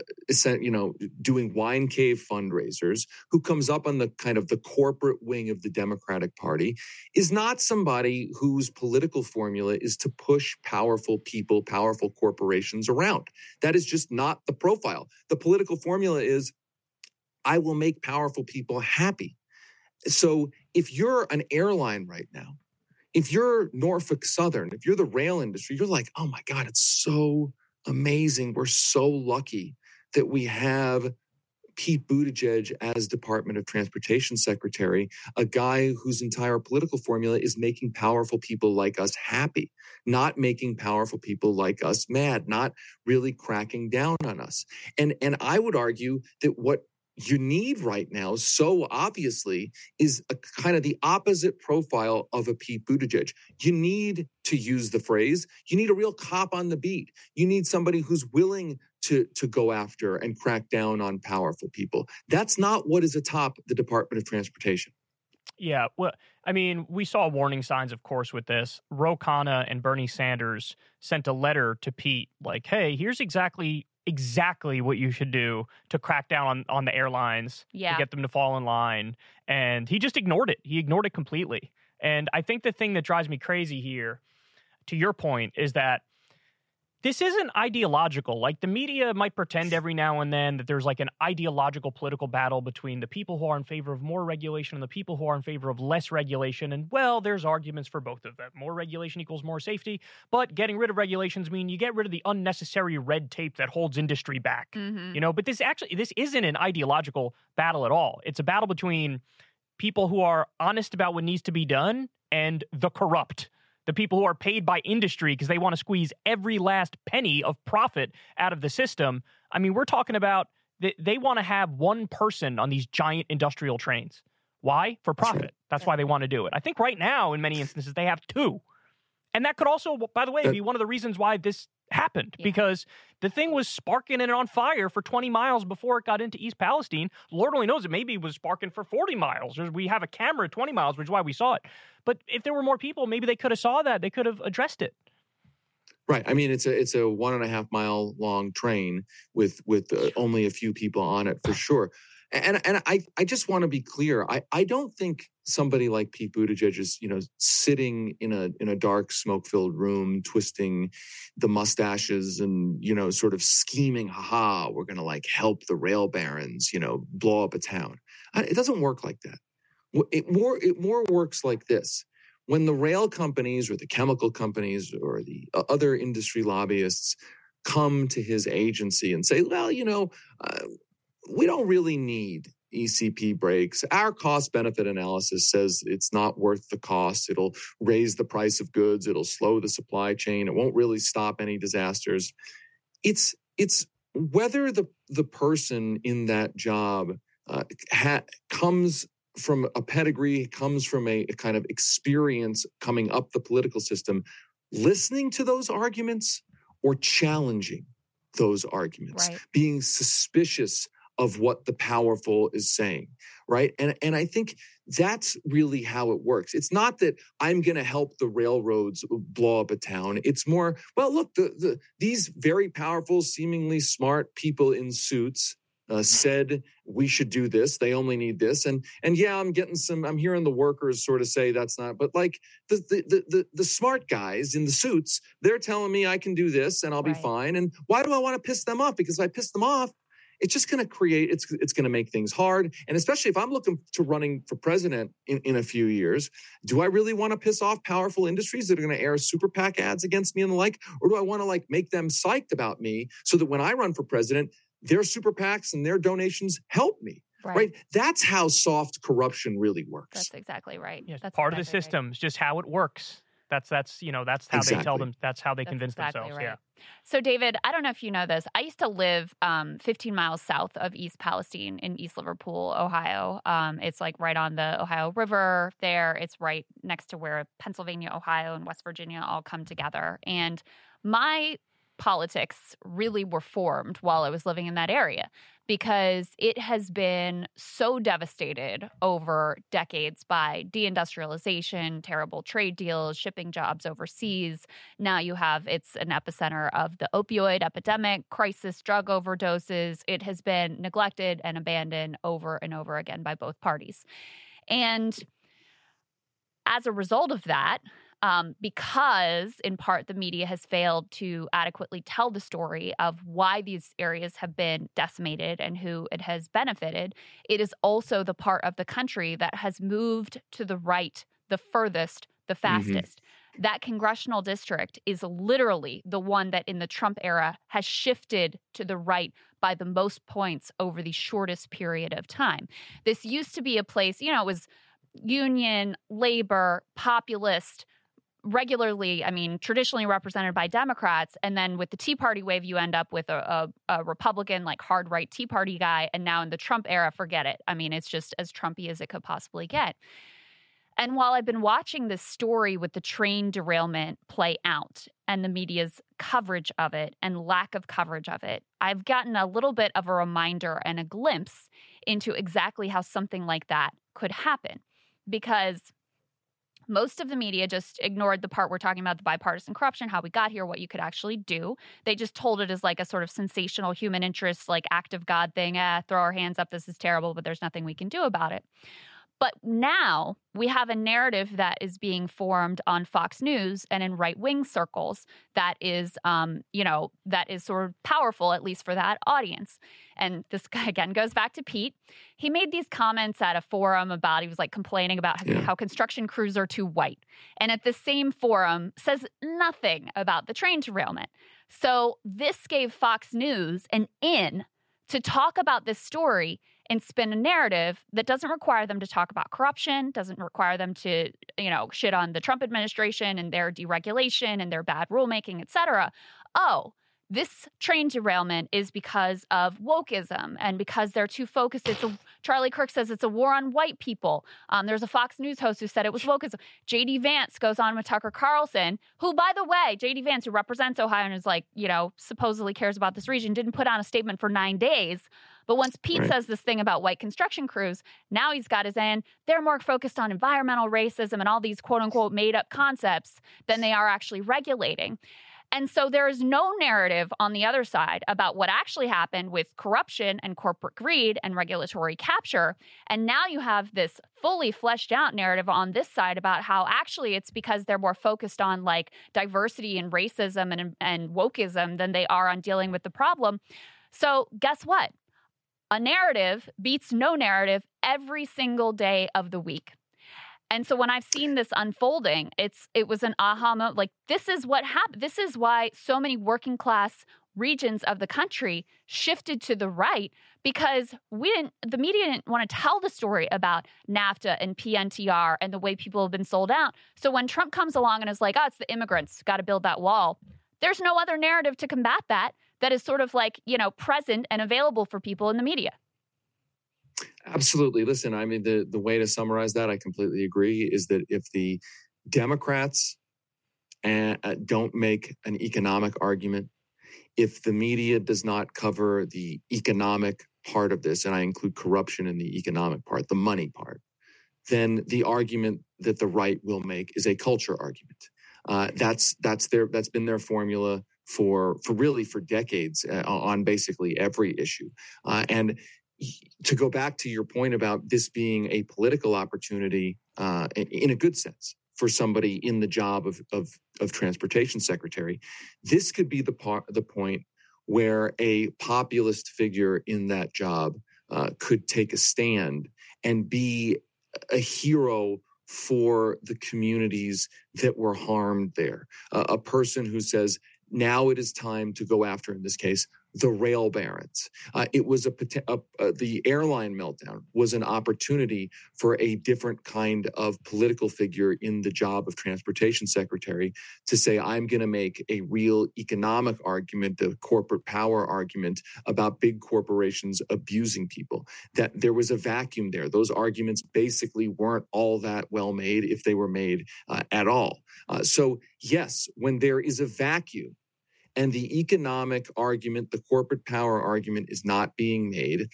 you know, doing wine cave fundraisers, who comes up on the kind of the corporate wing of the Democratic Party, is not somebody whose political formula is to push powerful people, powerful corporations around. That is just not the profile. The political formula is I will make powerful people happy. So if you're an airline right now, if you're Norfolk Southern, if you're the rail industry, you're like, oh my God, it's so amazing. We're so lucky that we have Pete Buttigieg as Department of Transportation Secretary, a guy whose entire political formula is making powerful people like us happy, not making powerful people like us mad, not really cracking down on us. And and I would argue that what you need right now, so obviously, is a kind of the opposite profile of a Pete Buttigieg. You need to use the phrase, you need a real cop on the beat. You need somebody who's willing to, to go after and crack down on powerful people. That's not what is atop the Department of Transportation. Yeah, well, I mean, we saw warning signs, of course, with this. Ro Khanna and Bernie Sanders sent a letter to Pete, like, "Hey, here's exactly exactly what you should do to crack down on, on the airlines yeah. to get them to fall in line. And he just ignored it. He ignored it completely. And I think the thing that drives me crazy here, to your point, is that this isn't ideological. Like the media might pretend every now and then that there's like an ideological political battle between the people who are in favor of more regulation and the people who are in favor of less regulation. And well, there's arguments for both of them. More regulation equals more safety, but getting rid of regulations mean you get rid of the unnecessary red tape that holds industry back. Mm-hmm. You know, but this actually this isn't an ideological battle at all. It's a battle between people who are honest about what needs to be done and the corrupt the people who are paid by industry because they want to squeeze every last penny of profit out of the system. I mean, we're talking about they, they want to have one person on these giant industrial trains. Why? For profit. That's why they want to do it. I think right now, in many instances, they have two. And that could also, by the way, be one of the reasons why this happened yeah. because the thing was sparking and on fire for 20 miles before it got into East Palestine. Lord only knows it maybe was sparking for 40 miles. We have a camera at 20 miles, which is why we saw it. But if there were more people, maybe they could have saw that. They could have addressed it. Right. I mean, it's a it's a one and a half mile long train with with uh, only a few people on it for sure. And and I I just want to be clear. I I don't think somebody like Pete Buttigieg is you know sitting in a in a dark smoke filled room twisting the mustaches and you know sort of scheming. Ha We're to like help the rail barons. You know, blow up a town. It doesn't work like that. It more it more works like this. When the rail companies or the chemical companies or the uh, other industry lobbyists come to his agency and say, well, you know, uh, we don't really need ECP brakes. Our cost benefit analysis says it's not worth the cost. It'll raise the price of goods. It'll slow the supply chain. It won't really stop any disasters. It's it's whether the the person in that job uh, ha- comes from a pedigree, comes from a, a kind of experience coming up the political system, listening to those arguments or challenging those arguments, right. being suspicious of what the powerful is saying right? And and i think that's really how it works. It's not that i'm going to help the railroads blow up a town. It's more well look the, the these very powerful seemingly smart people in suits uh, said we should do this. They only need this. And and yeah i'm getting some i'm hearing the workers sort of say that's not but like the the the, the smart guys in the suits they're telling me i can do this and i'll right. be fine. And why do i want to piss them off? Because if i piss them off it's just going to create it's it's going to make things hard and especially if i'm looking to running for president in, in a few years do i really want to piss off powerful industries that are going to air super pac ads against me and the like or do i want to like make them psyched about me so that when i run for president their super pacs and their donations help me Right. right. That's how soft corruption really works. That's exactly right. Yeah, that's part exactly of the system. Right. just how it works. That's that's you know that's how exactly. they tell them. That's how they that's convince exactly themselves. Right. Yeah. So David, I don't know if you know this. I used to live um, 15 miles south of East Palestine in East Liverpool, Ohio. Um, it's like right on the Ohio River. There, it's right next to where Pennsylvania, Ohio, and West Virginia all come together. And my politics really were formed while I was living in that area because it has been so devastated over decades by deindustrialization, terrible trade deals, shipping jobs overseas. Now you have it's an epicenter of the opioid epidemic, crisis, drug overdoses. It has been neglected and abandoned over and over again by both parties. And as a result of that, um, because in part the media has failed to adequately tell the story of why these areas have been decimated and who it has benefited. It is also the part of the country that has moved to the right the furthest, the mm-hmm. fastest. Mm-hmm. That congressional district is literally the one that in the Trump era has shifted to the right by the most points over the shortest period of time. This used to be a place, you know, it was union, labor, populist, regularly, I mean, traditionally represented by Democrats. And then with the Tea Party wave, you end up with a, a, a, Republican, like hard right Tea Party guy. And now in the Trump era, forget it. I mean, it's just as Trumpy as it could possibly get. And while I've been watching this story with the train derailment play out and the media's coverage of it and lack of coverage of it, I've gotten a little bit of a reminder and a glimpse into exactly how something like that could happen. Because most of the media just ignored the part we're talking about the bipartisan corruption, how we got here, what you could actually do. They just told it as like a sort of sensational human interest, like act of God thing. Ah, throw our hands up. This is terrible, but there's nothing we can do about it. But now we have a narrative that is being formed on Fox News and in right wing circles that is, um, you know, that is sort of powerful, at least for that audience. And this guy again goes back to Pete. He made these comments at a forum about, he was like complaining about yeah. how construction crews are too white. And at the same forum, says nothing about the train derailment. So this gave Fox News an in to talk about this story and spin a narrative that doesn't require them to talk about corruption, doesn't require them to, you know, shit on the Trump administration and their deregulation and their bad rulemaking, et cetera. Oh, this train derailment is because of wokeism and because they're too focused. It's a, Charlie Kirk says it's a war on white people. Um, there's a Fox News host who said it was wokeism. JD Vance goes on with Tucker Carlson, who, by the way, JD Vance, who represents Ohio and is like, you know, supposedly cares about this region, didn't put on a statement for nine days. But once Pete right. says this thing about white construction crews, now he's got his end. They're more focused on environmental racism and all these quote unquote made up concepts than they are actually regulating. And so there is no narrative on the other side about what actually happened with corruption and corporate greed and regulatory capture. And now you have this fully fleshed out narrative on this side about how actually it's because they're more focused on like diversity and racism and, and wokeism than they are on dealing with the problem. So, guess what? A narrative beats no narrative every single day of the week. And so when I've seen this unfolding, it's it was an aha moment. Like this is what happened. This is why so many working class regions of the country shifted to the right because we didn't the media didn't want to tell the story about NAFTA and PNTR and the way people have been sold out. So when Trump comes along and is like, "Oh, it's the immigrants, got to build that wall." There's no other narrative to combat that that is sort of like, you know, present and available for people in the media. Absolutely. Listen, I mean, the, the way to summarize that, I completely agree, is that if the Democrats uh, don't make an economic argument, if the media does not cover the economic part of this, and I include corruption in the economic part, the money part, then the argument that the right will make is a culture argument. Uh, that's that's their that's been their formula for for really for decades uh, on basically every issue. Uh, and to go back to your point about this being a political opportunity uh, in a good sense for somebody in the job of, of, of transportation secretary, this could be the part the point where a populist figure in that job uh, could take a stand and be a hero for the communities that were harmed there. Uh, a person who says, now it is time to go after, in this case, the rail barons. Uh, it was a, a, a, the airline meltdown was an opportunity for a different kind of political figure in the job of transportation secretary to say, I'm going to make a real economic argument, the corporate power argument about big corporations abusing people. That there was a vacuum there. Those arguments basically weren't all that well made, if they were made uh, at all. Uh, so, yes, when there is a vacuum, and the economic argument, the corporate power argument is not being made.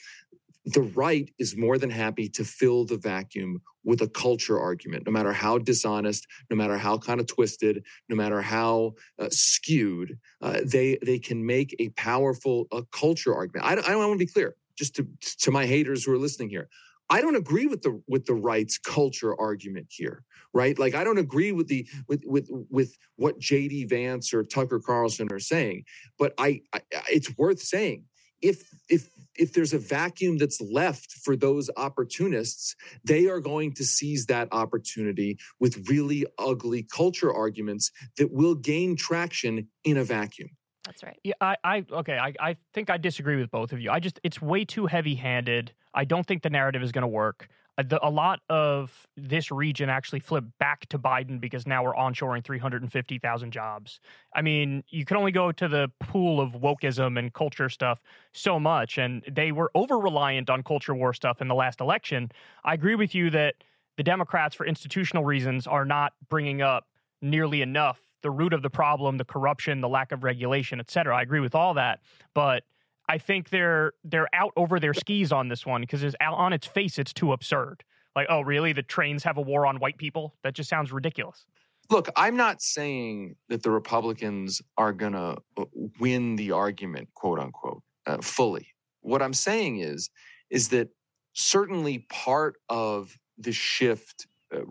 The right is more than happy to fill the vacuum with a culture argument, no matter how dishonest, no matter how kind of twisted, no matter how uh, skewed, uh, they they can make a powerful uh, culture argument. I I don't want to be clear, just to to my haters who are listening here. I don't agree with the with the rights culture argument here, right? Like I don't agree with the with with with what JD Vance or Tucker Carlson are saying, but I, I it's worth saying if if if there's a vacuum that's left for those opportunists, they are going to seize that opportunity with really ugly culture arguments that will gain traction in a vacuum. That's right. Yeah, I, I okay, I, I think I disagree with both of you. I just it's way too heavy handed I don't think the narrative is going to work. Uh, a lot of this region actually flipped back to Biden because now we're onshoring 350,000 jobs. I mean, you can only go to the pool of wokeism and culture stuff so much, and they were over reliant on culture war stuff in the last election. I agree with you that the Democrats, for institutional reasons, are not bringing up nearly enough the root of the problem, the corruption, the lack of regulation, et cetera. I agree with all that, but I think they're they're out over their skis on this one because on its face it's too absurd. Like, oh, really? The trains have a war on white people? That just sounds ridiculous. Look, I'm not saying that the Republicans are going to uh, win the argument, quote unquote, uh, fully. What I'm saying is, is that certainly part of the shift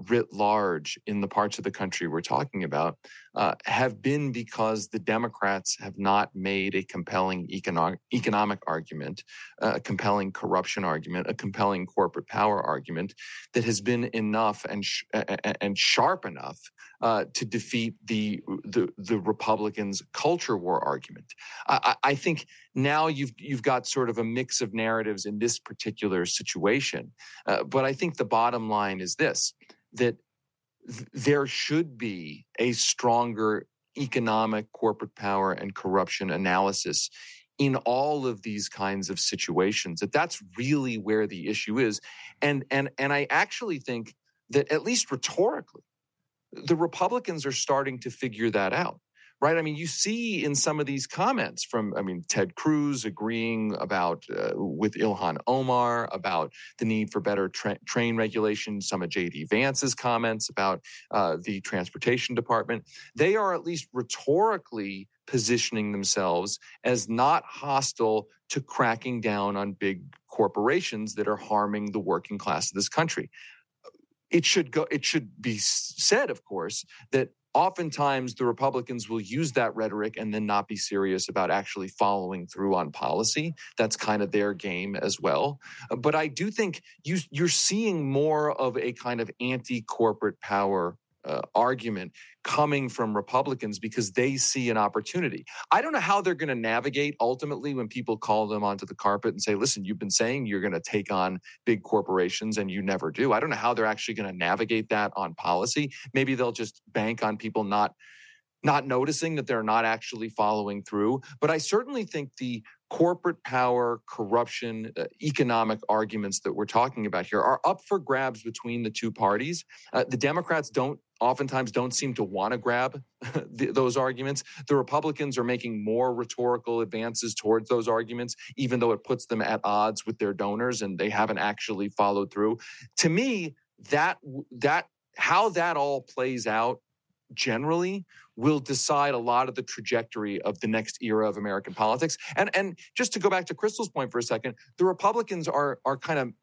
writ large in the parts of the country we're talking about uh, have been because the Democrats have not made a compelling economic, economic argument, uh, a compelling corruption argument, a compelling corporate power argument that has been enough and sh- and sharp enough uh, to defeat the, the, the Republicans' culture war argument. I, I think now you've you've got sort of a mix of narratives in this particular situation, uh, but I think the bottom line is this: that there should be a stronger economic, corporate power, and corruption analysis in all of these kinds of situations that that's really where the issue is. And and and i actually think that at least rhetorically the republicans are starting to figure that out right? I mean, you see in some of these comments from, I mean, Ted Cruz agreeing about uh, with Ilhan Omar about the need for better tra- train regulation. Some of J.D. Vance's comments about uh, the transportation department. They are at least rhetorically positioning themselves as not hostile to cracking down on big corporations that are harming the working class of this country. It should go it should be said of course that oftentimes the Republicans will use that rhetoric and then not be serious about actually following through on policy. That's kind of their game as well. Uh, but I do think you, you're seeing more of a kind of anti corporate power uh, argument coming from Republicans because they see an opportunity. I don't know how they're going to navigate ultimately when people call them onto the carpet and say, listen, you've been saying you're going to take on big corporations and you never do. I don't know how they're actually going to navigate that on policy. Maybe they'll just bank on people not not noticing that they're not actually following through. But I certainly think the corporate power, corruption, uh, economic arguments that we're talking about here are up for grabs between the two parties. Uh, the Democrats don't oftentimes don't seem to want to grab those arguments. The Republicans are making more rhetorical advances towards those arguments, even though it puts them at odds with their donors and they haven't actually followed through. To me, that that how that all plays out generally will decide a lot of the trajectory of the next era of American politics. And and just to go back to Krystal's point for a second, the Republicans are are kind of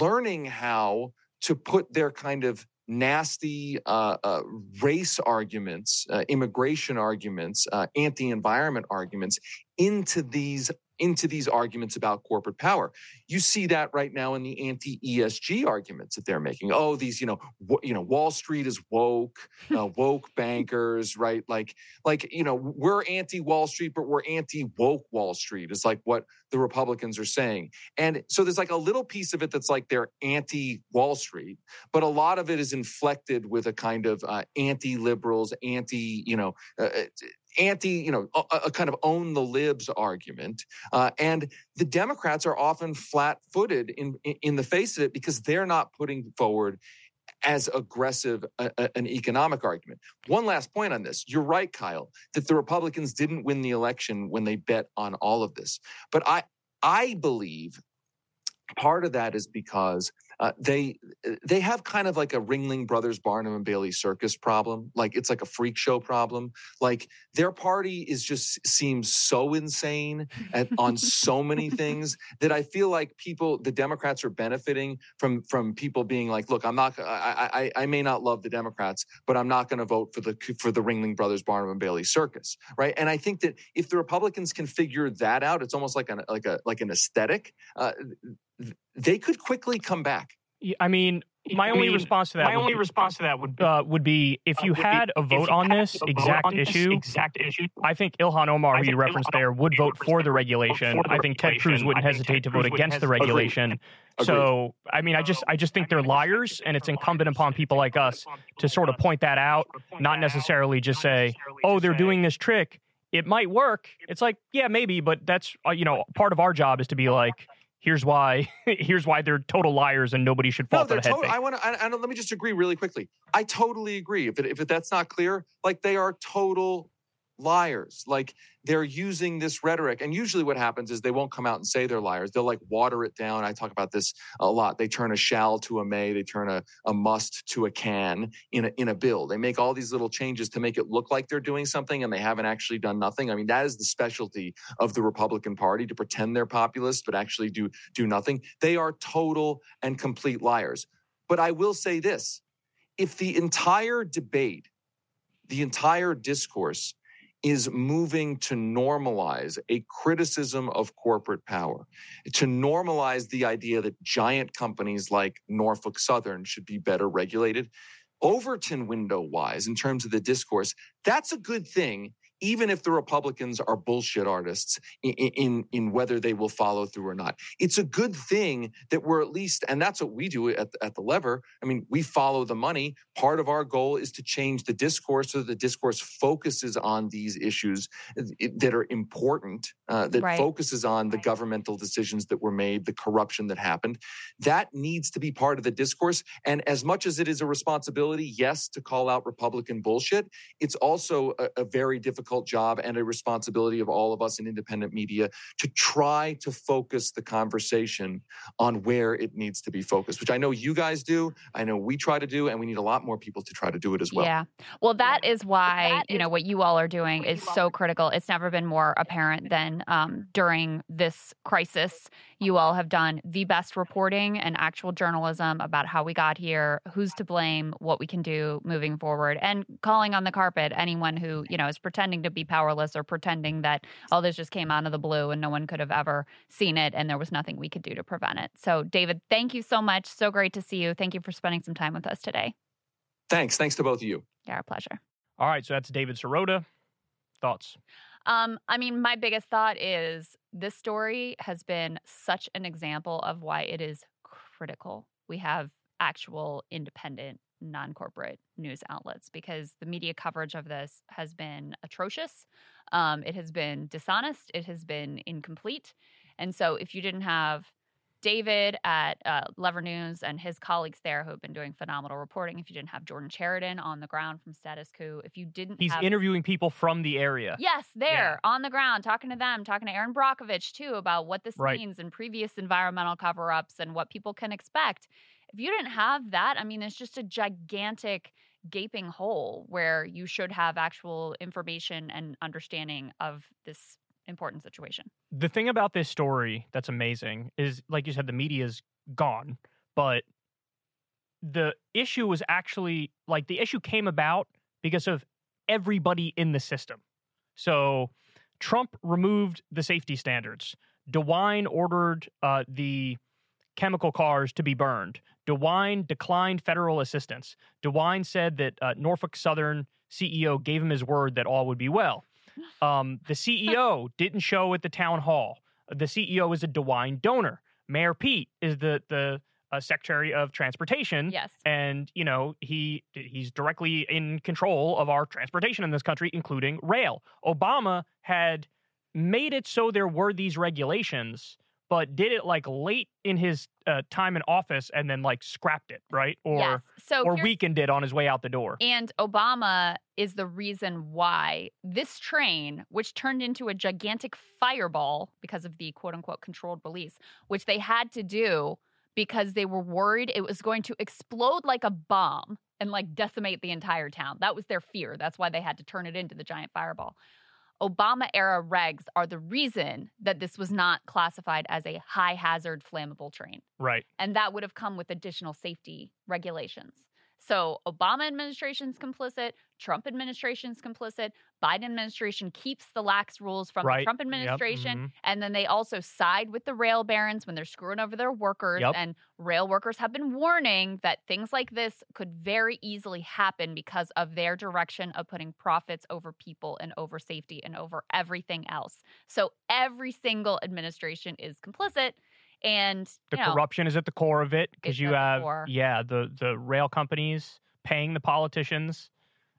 learning how to put their kind of nasty uh, uh, race arguments, uh, immigration arguments, uh, anti-environment arguments into these into these arguments about corporate power. You see that right now in the anti-ESG arguments that they're making. Oh, these, you know, w- you know, Wall Street is woke, uh, woke bankers, right? Like, like, you know, we're anti-Wall Street, but we're anti-woke Wall Street. Is like what the Republicans are saying. And so there's like a little piece of it that's like they're anti-Wall Street, but a lot of it is inflected with a kind of uh, anti-liberals, anti, you know, uh, uh anti, you know, a, a, kind of own the libs argument. Uh, and the Democrats are often flat footed in, in the face of it because they're not putting forward as aggressive a, a, an economic argument. One last point on this. You're right, Kyle, that the Republicans didn't win the election when they bet on all of this. But I, I believe part of that is because uh, they they have kind of like a Ringling Brothers Barnum and Bailey circus problem. Like it's like a freak show problem. Like their party is just seems so insane at, on so many things that I feel like people, the Democrats, are benefiting from from people being like, look, I'm not, I I, I may not love the Democrats, but I'm not going to vote for the for the Ringling Brothers Barnum and Bailey circus, right? And I think that if the Republicans can figure that out, it's almost like an like a like an aesthetic. Uh, they could quickly come back. I mean, my I only mean, response to that. My only be, response to that would uh, would be if you uh, had be, a vote on this exact on issue. This exact issue. I think Ilhan Omar, who you referenced there, would vote for the regulation. I think Ted Cruz wouldn't hesitate to vote against the regulation. So, I mean, I just I just think they're liars, and it's incumbent upon people like us to sort of point that out, not necessarily just say, "Oh, they're doing this trick." It might work. It's like, yeah, maybe, but that's uh, you know, part of our job is to be like here's why here's why they're total liars and nobody should fall no, for the head I want to. I, I, let me just agree really quickly. I totally agree. If it, if that's not clear, like they are total liars. Like they're using this rhetoric. And usually what happens is they won't come out and say they're liars. They'll like water it down. I talk about this a lot. They turn a shall to a may, they turn a, a must to a can in a, in a bill. They make all these little changes to make it look like they're doing something and they haven't actually done nothing. I mean, that is the specialty of the Republican Party to pretend they're populist, but actually do, do nothing. They are total and complete liars. But I will say this if the entire debate, the entire discourse is moving to normalize a criticism of corporate power, to normalize the idea that giant companies like Norfolk Southern should be better regulated. Overton window wise, in terms of the discourse, that's a good thing even if the Republicans are bullshit artists in, in, in, whether they will follow through or not. It's a good thing that we're at least, and that's what we do at, at the lever. I mean, we follow the money. Part of our goal is to change the discourse so that the discourse focuses on these issues that are important, uh, that right. focuses on the governmental decisions that were made, the corruption that happened. That needs to be part of the discourse. And as much as it is a responsibility, yes, to call out Republican bullshit, it's also a, a very difficult difficult job and a responsibility of all of us in independent media to try to focus the conversation on where it needs to be focused, which I know you guys do. I know we try to do, and we need a lot more people to try to do it as well. Yeah. Well, that is why, you know, what you all are doing is so critical. It's never been more apparent than um, during this crisis. You all have done the best reporting and actual journalism about how we got here, who's to blame, what we can do moving forward, and calling on the carpet anyone who, you know, is pretending to be powerless or pretending that, oh, this just came out of the blue and no one could have ever seen it and there was nothing we could do to prevent it. So, David, thank you so much. So great to see you. Thank you for spending some time with us today. Thanks. Thanks to both of you. Yeah, our pleasure. All right. So that's David Sirota. Thoughts? Um, I mean, my biggest thought is this story has been such an example of why it is critical. We have actual independent, non corporate news outlets because the media coverage of this has been atrocious. Um, it has been dishonest. It has been incomplete. And so, if you didn't have David at uh, Lever News and his colleagues there who have been doing phenomenal reporting. If you didn't have Jordan Sheridan on the ground from Status Coup, if you didn't, he's have... interviewing people from the area. Yes, there yeah. on the ground, talking to them, talking to Erin Brockovich too about what this right. means and previous environmental cover-ups and what people can expect. If you didn't have that, I mean, it's just a gigantic gaping hole where you should have actual information and understanding of this important situation. The thing about this story that's amazing is, like you said, the media is gone, but the issue was actually like the issue came about because of everybody in the system. So Trump removed the safety standards. DeWine ordered uh, the chemical cars to be burned. DeWine declined federal assistance. DeWine said that uh, Norfolk Southern CEO gave him his word that all would be well. Um, the CEO didn't show at the town hall. The CEO is a DeWine donor. Mayor Pete is the the uh, Secretary of Transportation. Yes, and you know he he's directly in control of our transportation in this country, including rail. Obama had made it so there were these regulations but did it like late in his uh, time in office and then like scrapped it, right? Or yes. so or weakened it on his way out the door. And Obama is the reason why this train, which turned into a gigantic fireball because of the quote unquote controlled release, which they had to do because they were worried it was going to explode like a bomb and like decimate the entire town. That was their fear. That's why they had to turn it into the giant fireball. Obama era regs are the reason that this was not classified as a high hazard flammable train. Right. And that would have come with additional safety regulations. So Obama administration's complicit, Trump administration's complicit, Biden administration keeps the lax rules from right. the Trump administration, yep. mm-hmm. and then they also side with the rail barons when they're screwing over their workers. Yep. And rail workers have been warning that things like this could very easily happen because of their direction of putting profits over people and over safety and over everything else. So every single administration is complicit and the know, corruption is at the core of it because you have yeah the the rail companies paying the politicians.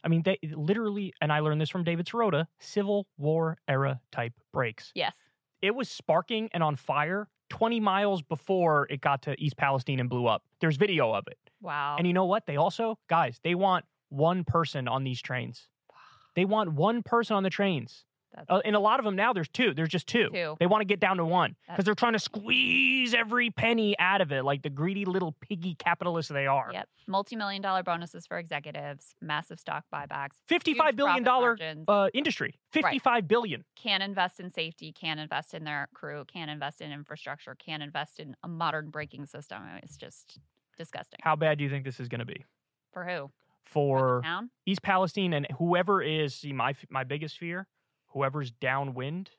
I mean, they literally, and I learned this from David Sirota, Civil War era type brakes. Yes, it was sparking and on fire 20 miles before it got to East Palestine and blew up. There's video of it. Wow. And you know what? They also, guys, they want one person on these trains. They want one person on the trains. Uh, and a lot of them now, there's two. There's just two. two. They want to get down to one because they're trying to squeeze every penny out of it, like the greedy little piggy capitalists they are. Yep. Multi-million dollar bonuses for executives, massive stock buybacks, fifty-five billion dollar uh, industry, fifty-five right. billion. Can invest in safety, can invest in their crew, can invest in infrastructure, can invest in a modern braking system. It's just disgusting. How bad do you think this is going to be? For who? For town? East Palestine and whoever is. See, my my biggest fear whoever's downwind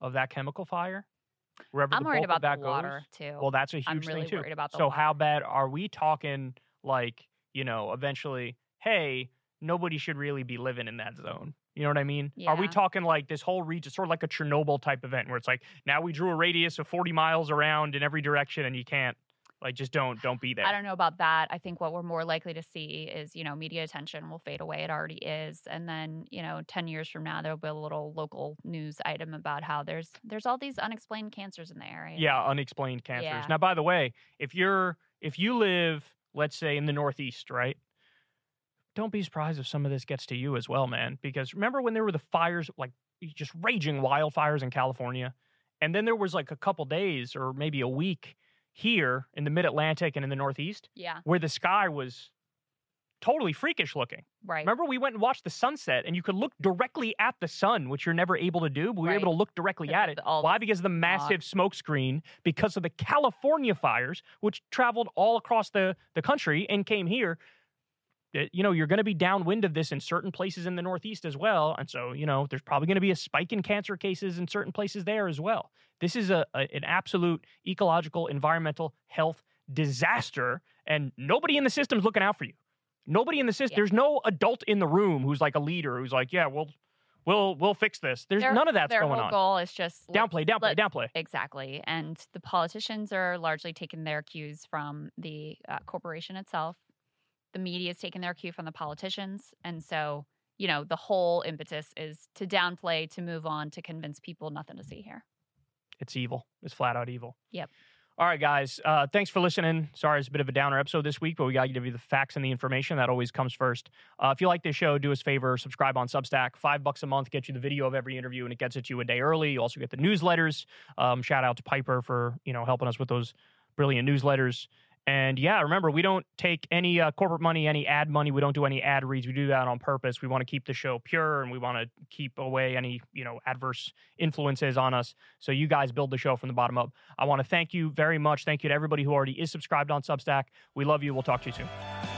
of that chemical fire, wherever I'm the worried about that the water goes, too. Well, that's a I'm huge really thing too. Worried about the so water. how bad are we talking? Like you know, eventually, hey, nobody should really be living in that zone. You know what I mean? Yeah. Are we talking like this whole region, sort of like a Chernobyl type event, where it's like now we drew a radius of 40 miles around in every direction, and you can't like, just don't don't be there. I don't know about that. I think what we're more likely to see is, you know, media attention will fade away. It already is, and then, you know, ten years from now, there'll be a little local news item about how there's there's all these unexplained cancers in the area. Yeah, unexplained cancers. Yeah. Now, by the way, if you're if you live, let's say, in the Northeast, right? don't be surprised if some of this gets to you as well, man. Because remember when there were the fires, like just raging wildfires in California, and then there was like a couple days or maybe a week here in the Mid Atlantic and in the Northeast, yeah, where the sky was totally freakish looking. right. Remember, we went and watched the sunset, and you could look directly at the sun, which you're never able to do. But we were able to look directly Because at it. Why? Because of the massive smoke screen, because of the California fires, which traveled all across the, the country and came here. Uh, You know, you're going to be downwind of this in certain places in the Northeast as well. And so, you know, there's probably going to be a spike in cancer cases in certain places there as well. This is a, a an absolute ecological, environmental, health disaster, and nobody in the system's looking out for you. Nobody in the system. Yeah. There's no adult in the room who's like a leader who's like, yeah, we'll we'll we'll fix this. There's Their- none of that's Their going whole on. goal is just Downplay, downplay, let- downplay. Exactly. And the politicians are largely taking their cues from the uh, corporation itself. The media is taking their cue from the politicians. And so, you know, the whole impetus is to downplay, to move on, to convince people nothing to see here. It's evil. It's flat out evil. Yep. All right, guys. Uh, thanks for listening. Sorry, it's a bit of a downer episode this week, but we got to give you the facts and the information. That always comes first. Uh, if you like this show, do us a favor, subscribe on Substack. Five bucks a month gets you the video of every interview, and it gets it to you a day early. You also get the newsletters. Um, shout out to Piper for you know helping us with those brilliant newsletters. And yeah, remember, we don't take any uh, corporate money, any ad money. We don't do any ad reads. We do that on purpose. We want to keep the show pure and we want to keep away any, you know, adverse influences on us. So you guys build the show from the bottom up. I want to thank you very much. Thank you to everybody who already is subscribed on Substack. We love you. We'll talk to you soon.